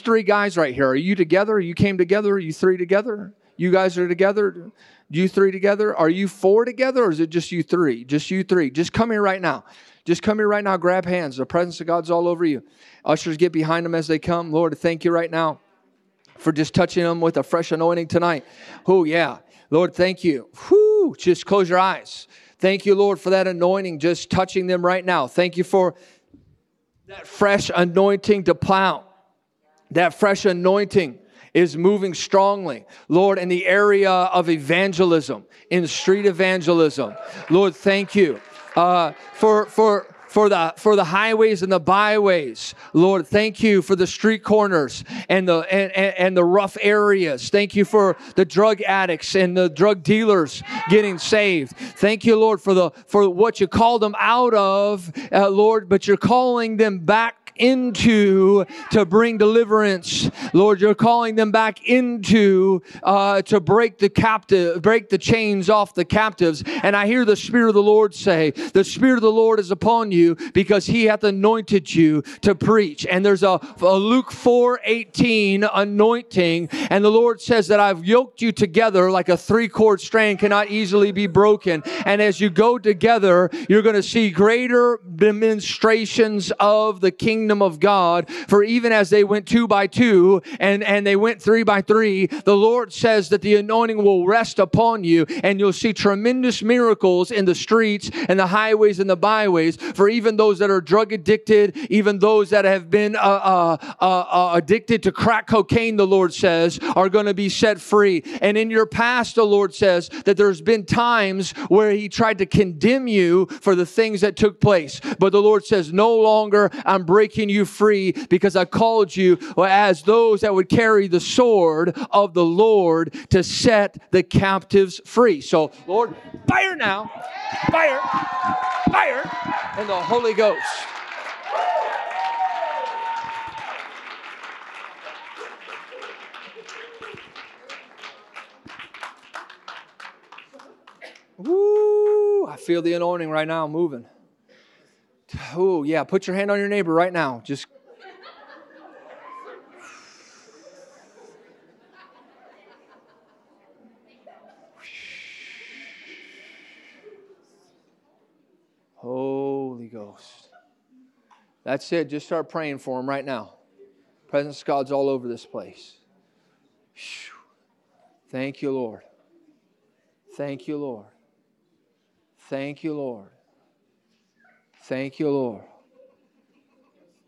three guys right here, are you together? You came together? Are you three together? You guys are together? You three together? Are you four together or is it just you three? Just you three. Just come here right now. Just come here right now. Grab hands. The presence of God's all over you. Ushers, get behind them as they come. Lord, thank you right now for just touching them with a fresh anointing tonight. Oh, yeah. Lord, thank you. Whew, just close your eyes. Thank you, Lord, for that anointing just touching them right now. Thank you for that fresh anointing to plow. That fresh anointing is moving strongly, Lord, in the area of evangelism, in street evangelism. Lord, thank you uh, for for for the for the highways and the byways. Lord thank you for the street corners and the and, and, and, the rough areas. Thank you for the drug addicts and the drug dealers getting saved. Thank you lord for the for what you called them out of uh, lord but you're calling them back into to bring deliverance. Lord, you're calling them back into uh, to break the captive, break the chains off the captives. And I hear the Spirit of the Lord say, The Spirit of the Lord is upon you because he hath anointed you to preach. And there's a, a Luke 4 18 anointing. And the Lord says that I've yoked you together like a three cord strand cannot easily be broken. And as you go together, you're going to see greater demonstrations of the kingdom kingdom of God. For even as they went two by two and, and they went three by three, the Lord says that the anointing will rest upon you and you'll see tremendous miracles in the streets and the highways and the byways. For even those that are drug addicted, even those that have been uh, uh, uh, uh addicted to crack cocaine, the Lord says, are going to be set free. And in your past, the Lord says that there's been times where He tried to condemn you for the things that took place. But the Lord says, no longer I'm breaking breaking you free because I called you as those that would carry the sword of the Lord to set the captives free. So, Lord, fire now, fire, fire, and the Holy Ghost. Woo! I feel the anointing right now moving. Oh, yeah. Put your hand on your neighbor right now. Just. Holy Ghost. That's it. Just start praying for him right now. Presence of God's all over this place. Thank you, Lord. Thank you, Lord. Thank you, Lord. Thank you, Lord.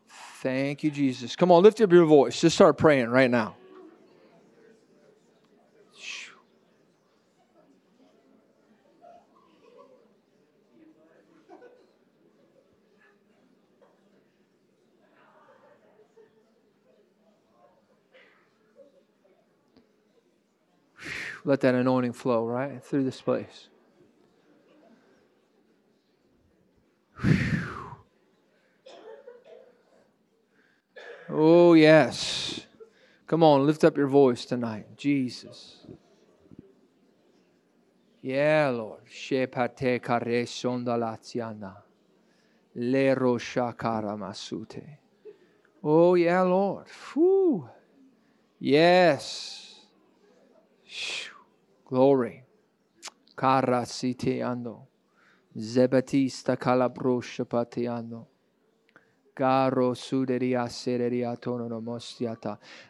Thank you, Jesus. Come on, lift up your voice. Just start praying right now. Let that anointing flow right through this place. Oh, yes. Come on, lift up your voice tonight. Jesus. Yeah, Lord. Shepate kare sondalaziana. Lero shakara masute. Oh, yeah, Lord. Whew. Yes. Glory. Kara siteando. Zebatista calabrosha patiando.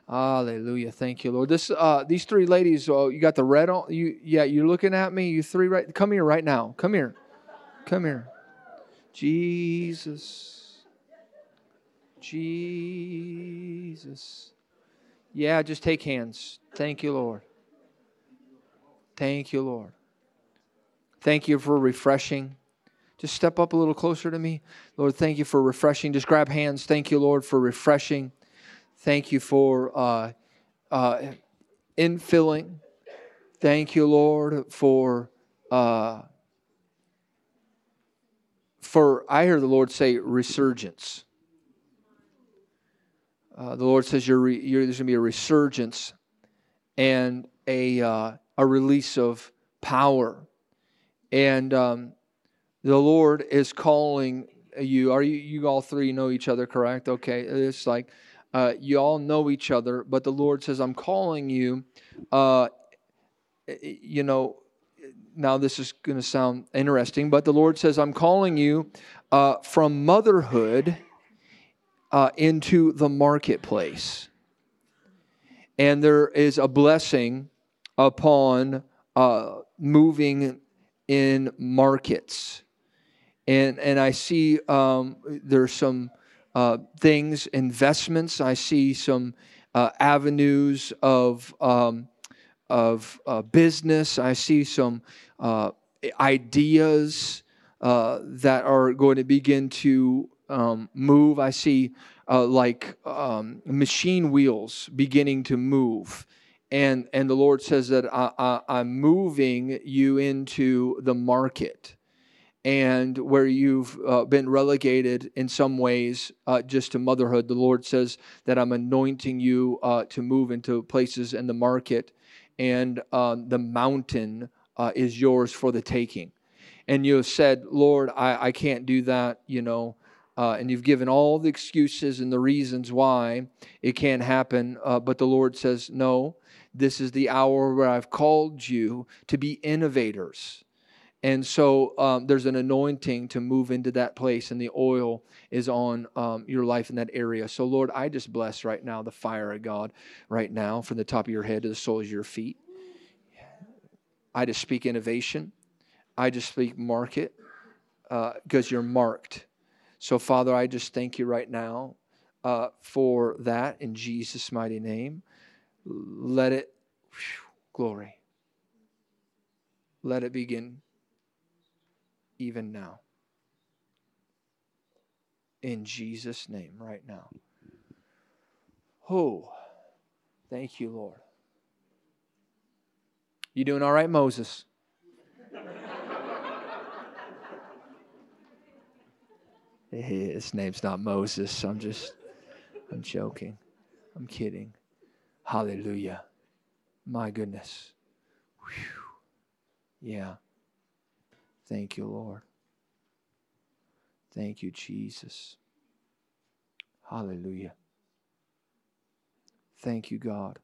Hallelujah. Thank you, Lord. This uh, these three ladies, uh, you got the red on you yeah, you're looking at me. You three right come here right now. Come here. Come here. Jesus. Jesus. Yeah, just take hands. Thank you, Lord. Thank you, Lord. Thank you for refreshing. Just step up a little closer to me. Lord, thank you for refreshing. Just grab hands. Thank you, Lord, for refreshing. Thank you for uh, uh, infilling. Thank you, Lord, for uh, for I hear the Lord say resurgence. Uh, the Lord says you're, re, you're, there's going to be a resurgence and a uh, a release of power, and um, the Lord is calling you. Are you you all three know each other, correct? Okay, it's like uh, you all know each other, but the Lord says, "I'm calling you." Uh, you know, now this is going to sound interesting, but the Lord says, "I'm calling you uh, from motherhood uh, into the marketplace," and there is a blessing upon uh, moving in markets and and I see um, there's some uh, things, investments. I see some uh, avenues of um, of uh, business. I see some uh, ideas uh, that are going to begin to um, move. I see uh, like um, machine wheels beginning to move. And, and the Lord says that I, I'm moving you into the market and where you've uh, been relegated in some ways uh, just to motherhood. The Lord says that I'm anointing you uh, to move into places in the market, and uh, the mountain uh, is yours for the taking. And you have said, Lord, I, I can't do that, you know. Uh, and you've given all the excuses and the reasons why it can't happen. but the Lord says, No, this is the hour where I've called you to be innovators and so um, there's an anointing to move into that place, and the oil is on um, your life in that area. So, Lord, I just bless right now the fire of God right now from the top of your head to the soles of your feet. I just speak innovation. I just speak market because uh, you're marked. So, Father, I just thank you right now uh, for that in Jesus' mighty name. Let it, whew, glory. Let it begin even now. In Jesus' name, right now. Oh, thank you, Lord. You doing all right, Moses? His name's not Moses. I'm just, I'm joking. I'm kidding. Hallelujah. My goodness. Whew. Yeah. Thank you, Lord. Thank you, Jesus. Hallelujah. Thank you, God.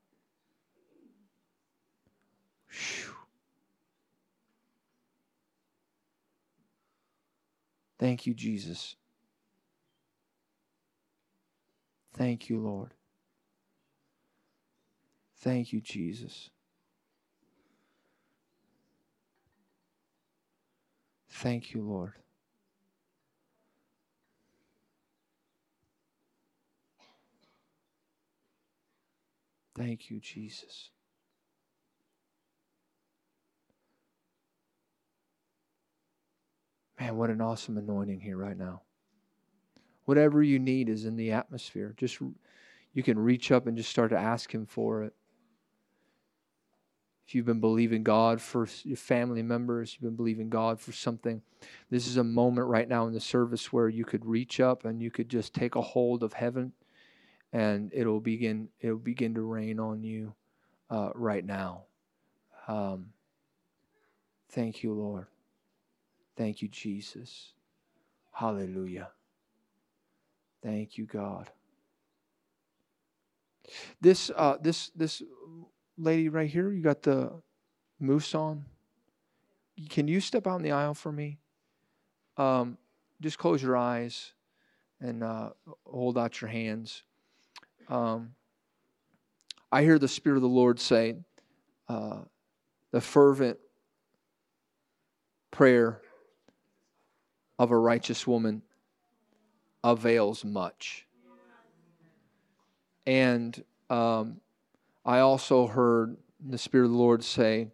Thank you, Jesus. Thank you, Lord. Thank you, Jesus. Thank you, Lord. Thank you, Jesus. Man, what an awesome anointing here right now. Whatever you need is in the atmosphere. Just you can reach up and just start to ask him for it if you've been believing God for your family members, you've been believing God for something, this is a moment right now in the service where you could reach up and you could just take a hold of heaven, and it'll begin. It'll begin to rain on you uh, right now. Um, thank you, Lord. Thank you, Jesus. Hallelujah. Thank you, God. This uh, this this lady right here, you got the moose on. Can you step out in the aisle for me? Um, just close your eyes and uh, hold out your hands. Um, I hear the Spirit of the Lord say, uh, the fervent prayer of a righteous woman avails much. And um, I also heard the Spirit of the Lord say,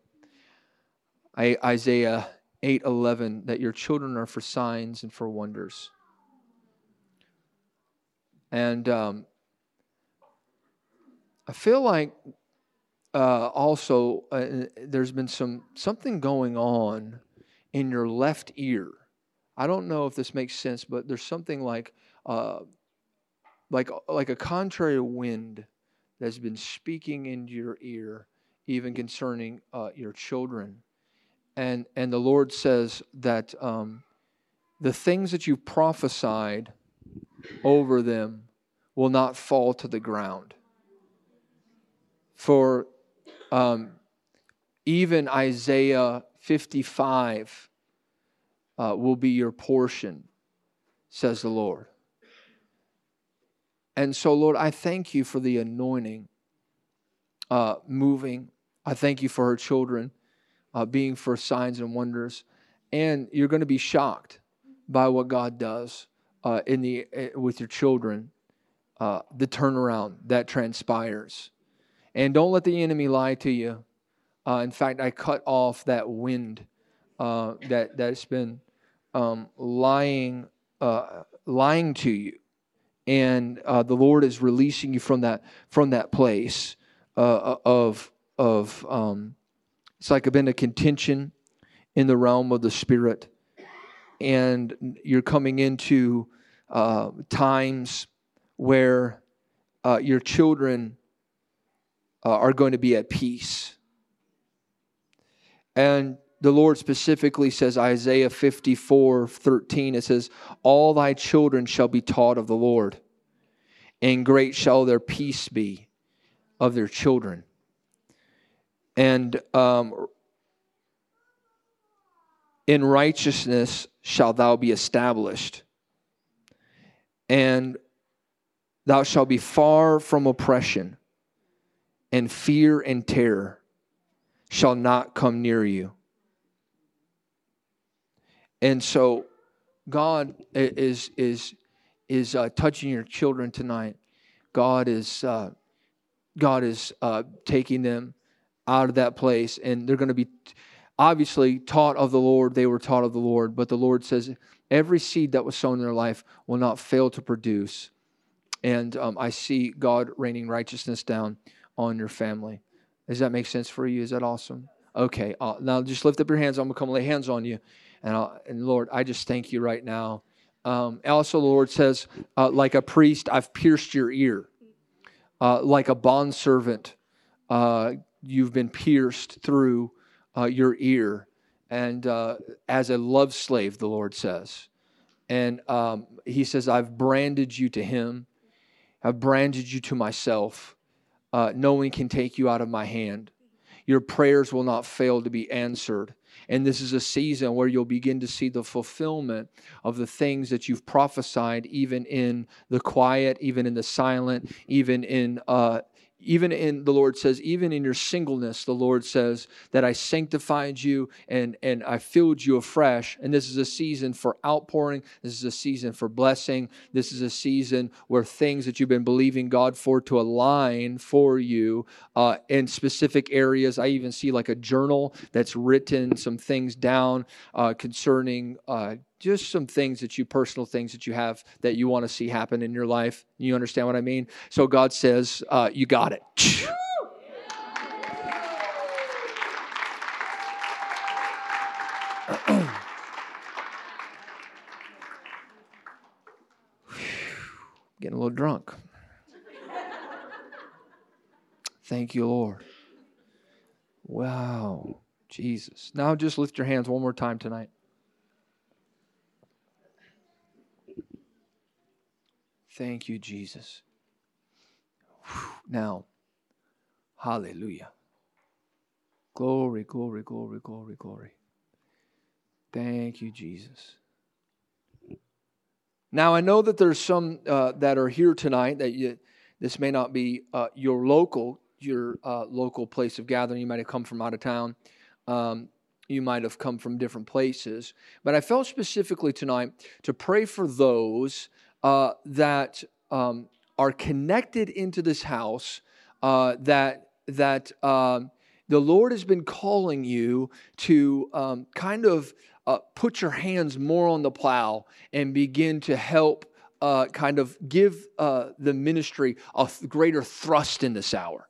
Isaiah 8:11, that your children are for signs and for wonders. And um, I feel like uh, also uh, there's been some something going on in your left ear. I don't know if this makes sense, but there's something like uh, like like a contrary wind that's been speaking into your ear, even concerning uh, your children. And, and the Lord says that um, the things that you've prophesied over them will not fall to the ground. For um, even Isaiah 55 uh, will be your portion, says the Lord. And so, Lord, I thank you for the anointing uh, moving. I thank you for her children uh, being for signs and wonders. And you're going to be shocked by what God does uh, in the, uh, with your children, uh, the turnaround that transpires. And don't let the enemy lie to you. Uh, in fact, I cut off that wind uh, that that's been um, lying lying to you, and uh, the Lord is releasing you from that from that place uh, of of um, it's like been a contention in the realm of the spirit, and you're coming into uh, times where your children are going to be at peace. And the Lord specifically says, Isaiah 54 13, it says, All thy children shall be taught of the Lord, and great shall their peace be of their children. And um, in righteousness shalt thou be established, and thou shalt be far from oppression, and fear and terror shall not come near you. And so God is is is uh, touching your children tonight. God is uh, God is uh, taking them out of that place, and they're going to be obviously taught of the Lord. They were taught of the Lord, but the Lord says every seed that was sown in their life will not fail to produce. And um, I see God raining righteousness down on your family. Does that make sense for you? Is that awesome? Okay. Uh, now just lift up your hands. I'm going to come lay hands on you. And, and Lord, I just thank you right now. Um, also, the Lord says, uh, like a priest, I've pierced your ear. Uh, like a bondservant, uh, you've been pierced through uh, your ear. And uh, as a love slave, the Lord says. And um, he says, I've branded you to him, I've branded you to myself uh, no one can take you out of my hand. Your prayers will not fail to be answered. And this is a season where you'll begin to see the fulfillment of the things that you've prophesied, even in the quiet, even in the silent, even in uh, even in the Lord says, even in your singleness, the Lord says that I sanctified you and, and I filled you afresh. And this is a season for outpouring. This is a season for blessing. This is a season where things that you've been believing God for to align for you uh, in specific areas. I even see like a journal that's written some things down uh, concerning uh, just some things that you personal things that you have that you want to see happen in your life. You understand what i mean? So god says uh, you got it. Getting a little drunk. Thank you lord. Wow jesus. Now just lift your hands one more time tonight Thank you, Jesus. Now, hallelujah. Glory, glory, glory, glory, glory. Thank you, Jesus. Now, I know that there's some uh, that are here tonight that you, this may not be uh, your local, your uh, local place of gathering. You might have come from out of town. Um, you might have come from different places. But I felt specifically tonight to pray for those uh, that um, are connected into this house uh, that that um, the Lord has been calling you to um, kind of uh, put your hands more on the plow and begin to help uh, kind of give uh, the ministry a th- greater thrust in this hour.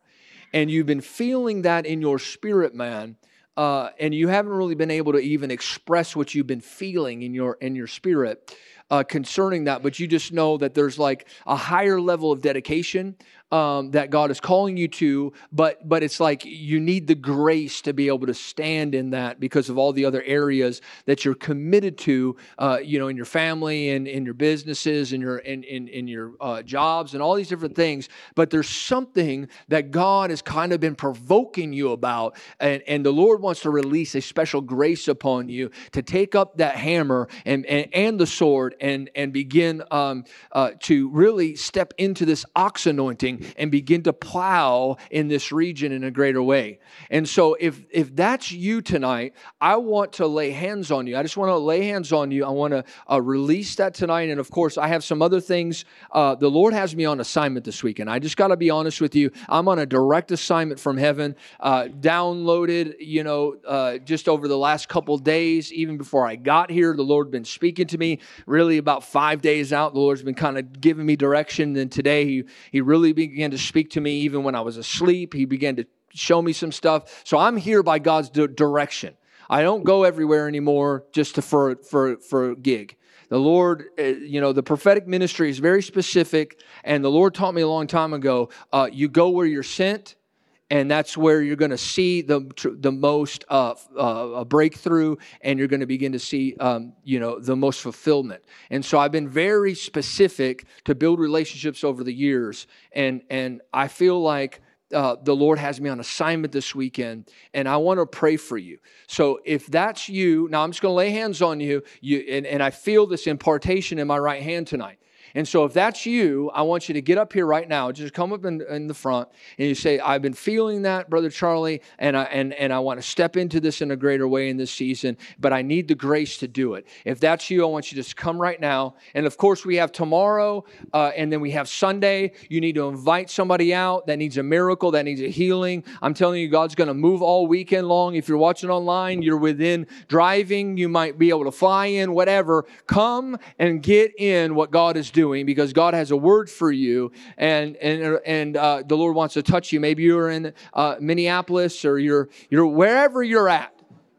And you've been feeling that in your spirit, man. Uh, and you haven't really been able to even express what you've been feeling in your in your spirit uh, concerning that, but you just know that there's like a higher level of dedication um, that God is calling you to, but but it's like you need the grace to be able to stand in that because of all the other areas that you're committed to, uh, you know, in your family and in your businesses and your in in, in your uh, jobs and all these different things. But there's something that God has kind of been provoking you about, and and the Lord wants to release a special grace upon you to take up that hammer and and, and the sword and and begin um, uh, to really step into this ox anointing and begin to plow in this region in a greater way. And so, if if that's you tonight, I want to lay hands on you. I just want to lay hands on you. I want to uh, release that tonight. And of course, I have some other things. Uh, the Lord has me on assignment this week, and I just got to be honest with you. I'm on a direct assignment from heaven, uh, downloaded. You know, uh, just over the last couple days, even before I got here, the Lord been speaking to me. Really, about five days out, the Lord's been kind of giving me direction. And today, He He really began to speak to me even when I was asleep. He began to show me some stuff. So I'm here by God's di- direction. I don't go everywhere anymore just to, for for for a gig. The Lord, uh, you know, the prophetic ministry is very specific, and the Lord taught me a long time ago. Uh, you go where you're sent, and that's where you're going to see the the most uh, uh, breakthrough, and you're going to begin to see, um, you know, the most fulfillment. And so I've been very specific to build relationships over the years, and and I feel like. Uh, the Lord has me on assignment this weekend, and I want to pray for you. So if that's you, now I'm just going to lay hands on you, you and, and I feel this impartation in my right hand tonight. And so, if that's you, I want you to get up here right now. Just come up in, in the front and you say, I've been feeling that, Brother Charlie, and I, and, and I want to step into this in a greater way in this season, but I need the grace to do it. If that's you, I want you to just come right now. And of course, we have tomorrow uh, and then we have Sunday. You need to invite somebody out that needs a miracle, that needs a healing. I'm telling you, God's going to move all weekend long. If you're watching online, you're within driving, you might be able to fly in, whatever. Come and get in what God is doing doing because God has a word for you and and and uh, the Lord wants to touch you. Maybe you're in uh, Minneapolis or you're you're wherever you're at.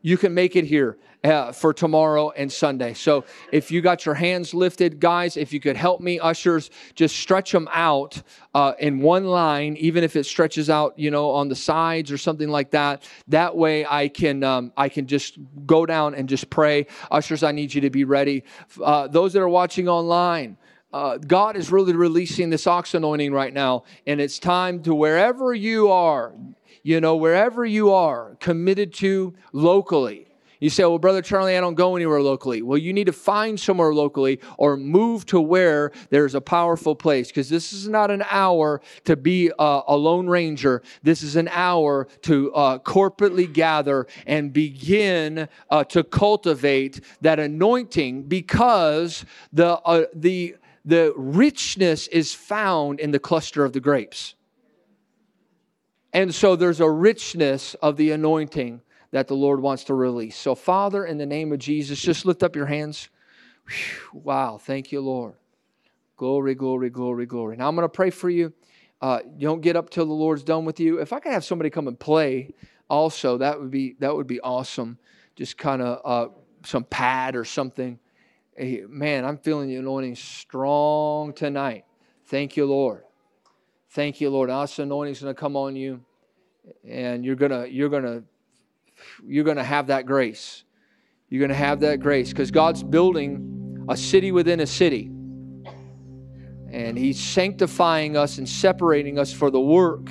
You can make it here. Uh, for tomorrow and Sunday. So if you got your hands lifted, guys, if you could help me, ushers, just stretch them out uh, in one line, even if it stretches out, you know, on the sides or something like that. That way, I can um, I can just go down and just pray. Ushers, I need you to be ready. Uh, those that are watching online, uh, God is really releasing this ox anointing right now, and it's time to wherever you are, you know, wherever you are committed to locally. You say, well, Brother Charlie, I don't go anywhere locally. Well, you need to find somewhere locally or move to where there's a powerful place because this is not an hour to be a, a lone ranger. This is an hour to uh, corporately gather and begin uh, to cultivate that anointing because the, uh, the, the richness is found in the cluster of the grapes. And so there's a richness of the anointing that the Lord wants to release. So, Father, in the name of Jesus, just lift up your hands. Whew, wow, thank you, Lord. Glory, glory, glory, glory. Now I'm going to pray for you. Uh, don't get up till the Lord's done with you. If I could have somebody come and play, also that would be that would be awesome. Just kind of uh, some pad or something. Hey, man, I'm feeling the anointing strong tonight. Thank you, Lord. Thank you, Lord. Now this anointing is going to come on you, and you're gonna you're gonna you're gonna have that grace. You're gonna have that grace because God's building a city within a city, and He's sanctifying us and separating us for the work.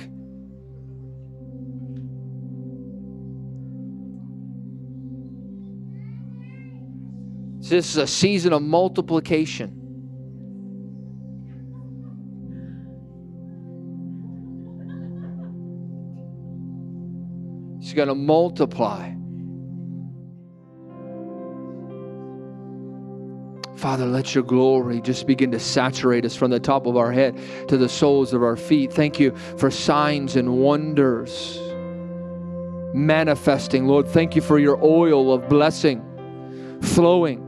This is a season of multiplication. He's going to multiply. Father, let your glory just begin to saturate us from the top of our head to the soles of our feet. Thank you for signs and wonders manifesting. Lord, thank you for your oil of blessing flowing.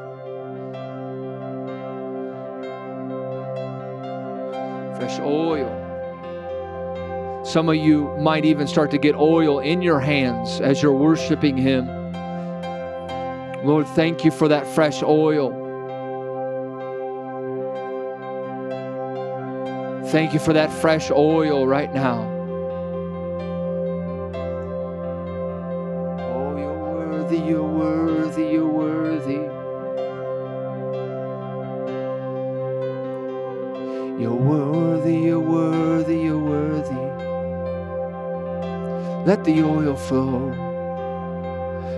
Some of you might even start to get oil in your hands as you're worshiping Him. Lord, thank you for that fresh oil. Thank you for that fresh oil right now. Let the oil flow.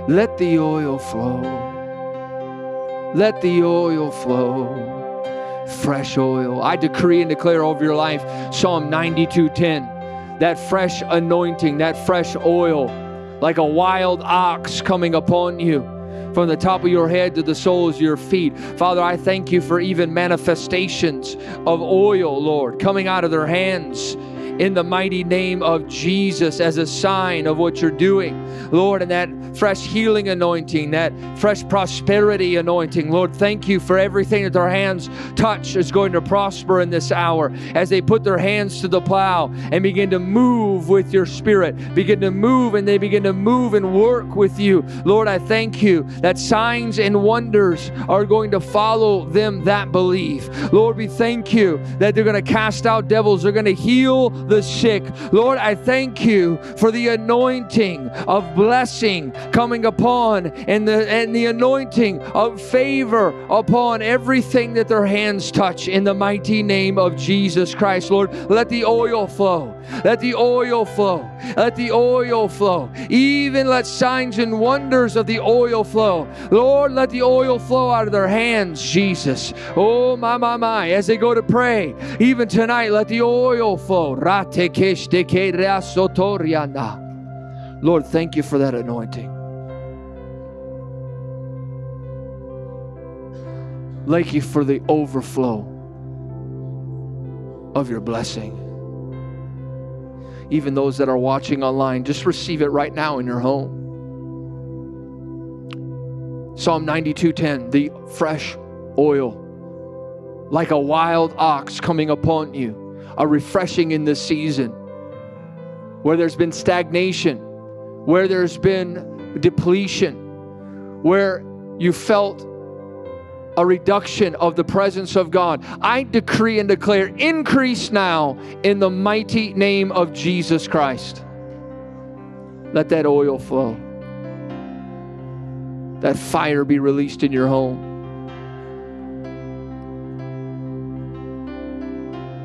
Let the oil flow. Let the oil flow. Fresh oil. I decree and declare over your life Psalm 92:10. That fresh anointing, that fresh oil, like a wild ox coming upon you from the top of your head to the soles of your feet. Father, I thank you for even manifestations of oil, Lord, coming out of their hands in the mighty name of Jesus as a sign of what you're doing. Lord, and that fresh healing anointing, that fresh prosperity anointing. Lord, thank you for everything that their hands touch is going to prosper in this hour as they put their hands to the plow and begin to move with your spirit, begin to move and they begin to move and work with you. Lord, I thank you that signs and wonders are going to follow them that believe. Lord, we thank you that they're going to cast out devils, they're going to heal the sick. Lord, I thank you for the anointing of blessing coming upon and the and the anointing of favor upon everything that their hands touch in the mighty name of Jesus Christ. Lord, let the oil flow. Let the oil flow. Let the oil flow. Even let signs and wonders of the oil flow. Lord, let the oil flow out of their hands, Jesus. Oh, my, my, my. As they go to pray, even tonight, let the oil flow. Lord, thank you for that anointing. Thank you for the overflow of your blessing. Even those that are watching online, just receive it right now in your home. Psalm 92:10, the fresh oil, like a wild ox coming upon you, a refreshing in this season where there's been stagnation, where there's been depletion, where you felt a reduction of the presence of God. I decree and declare increase now in the mighty name of Jesus Christ. Let that oil flow. That fire be released in your home.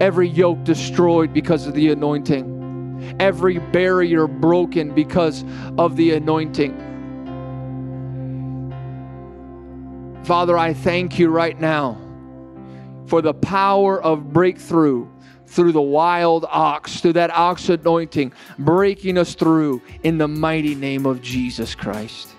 Every yoke destroyed because of the anointing. Every barrier broken because of the anointing. Father, I thank you right now for the power of breakthrough through the wild ox, through that ox anointing, breaking us through in the mighty name of Jesus Christ.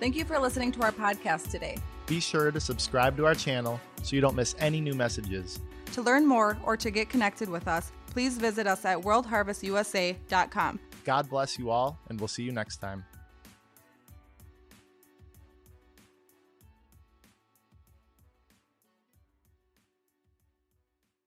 Thank you for listening to our podcast today. Be sure to subscribe to our channel so you don't miss any new messages. To learn more or to get connected with us, please visit us at worldharvestusa.com. God bless you all, and we'll see you next time.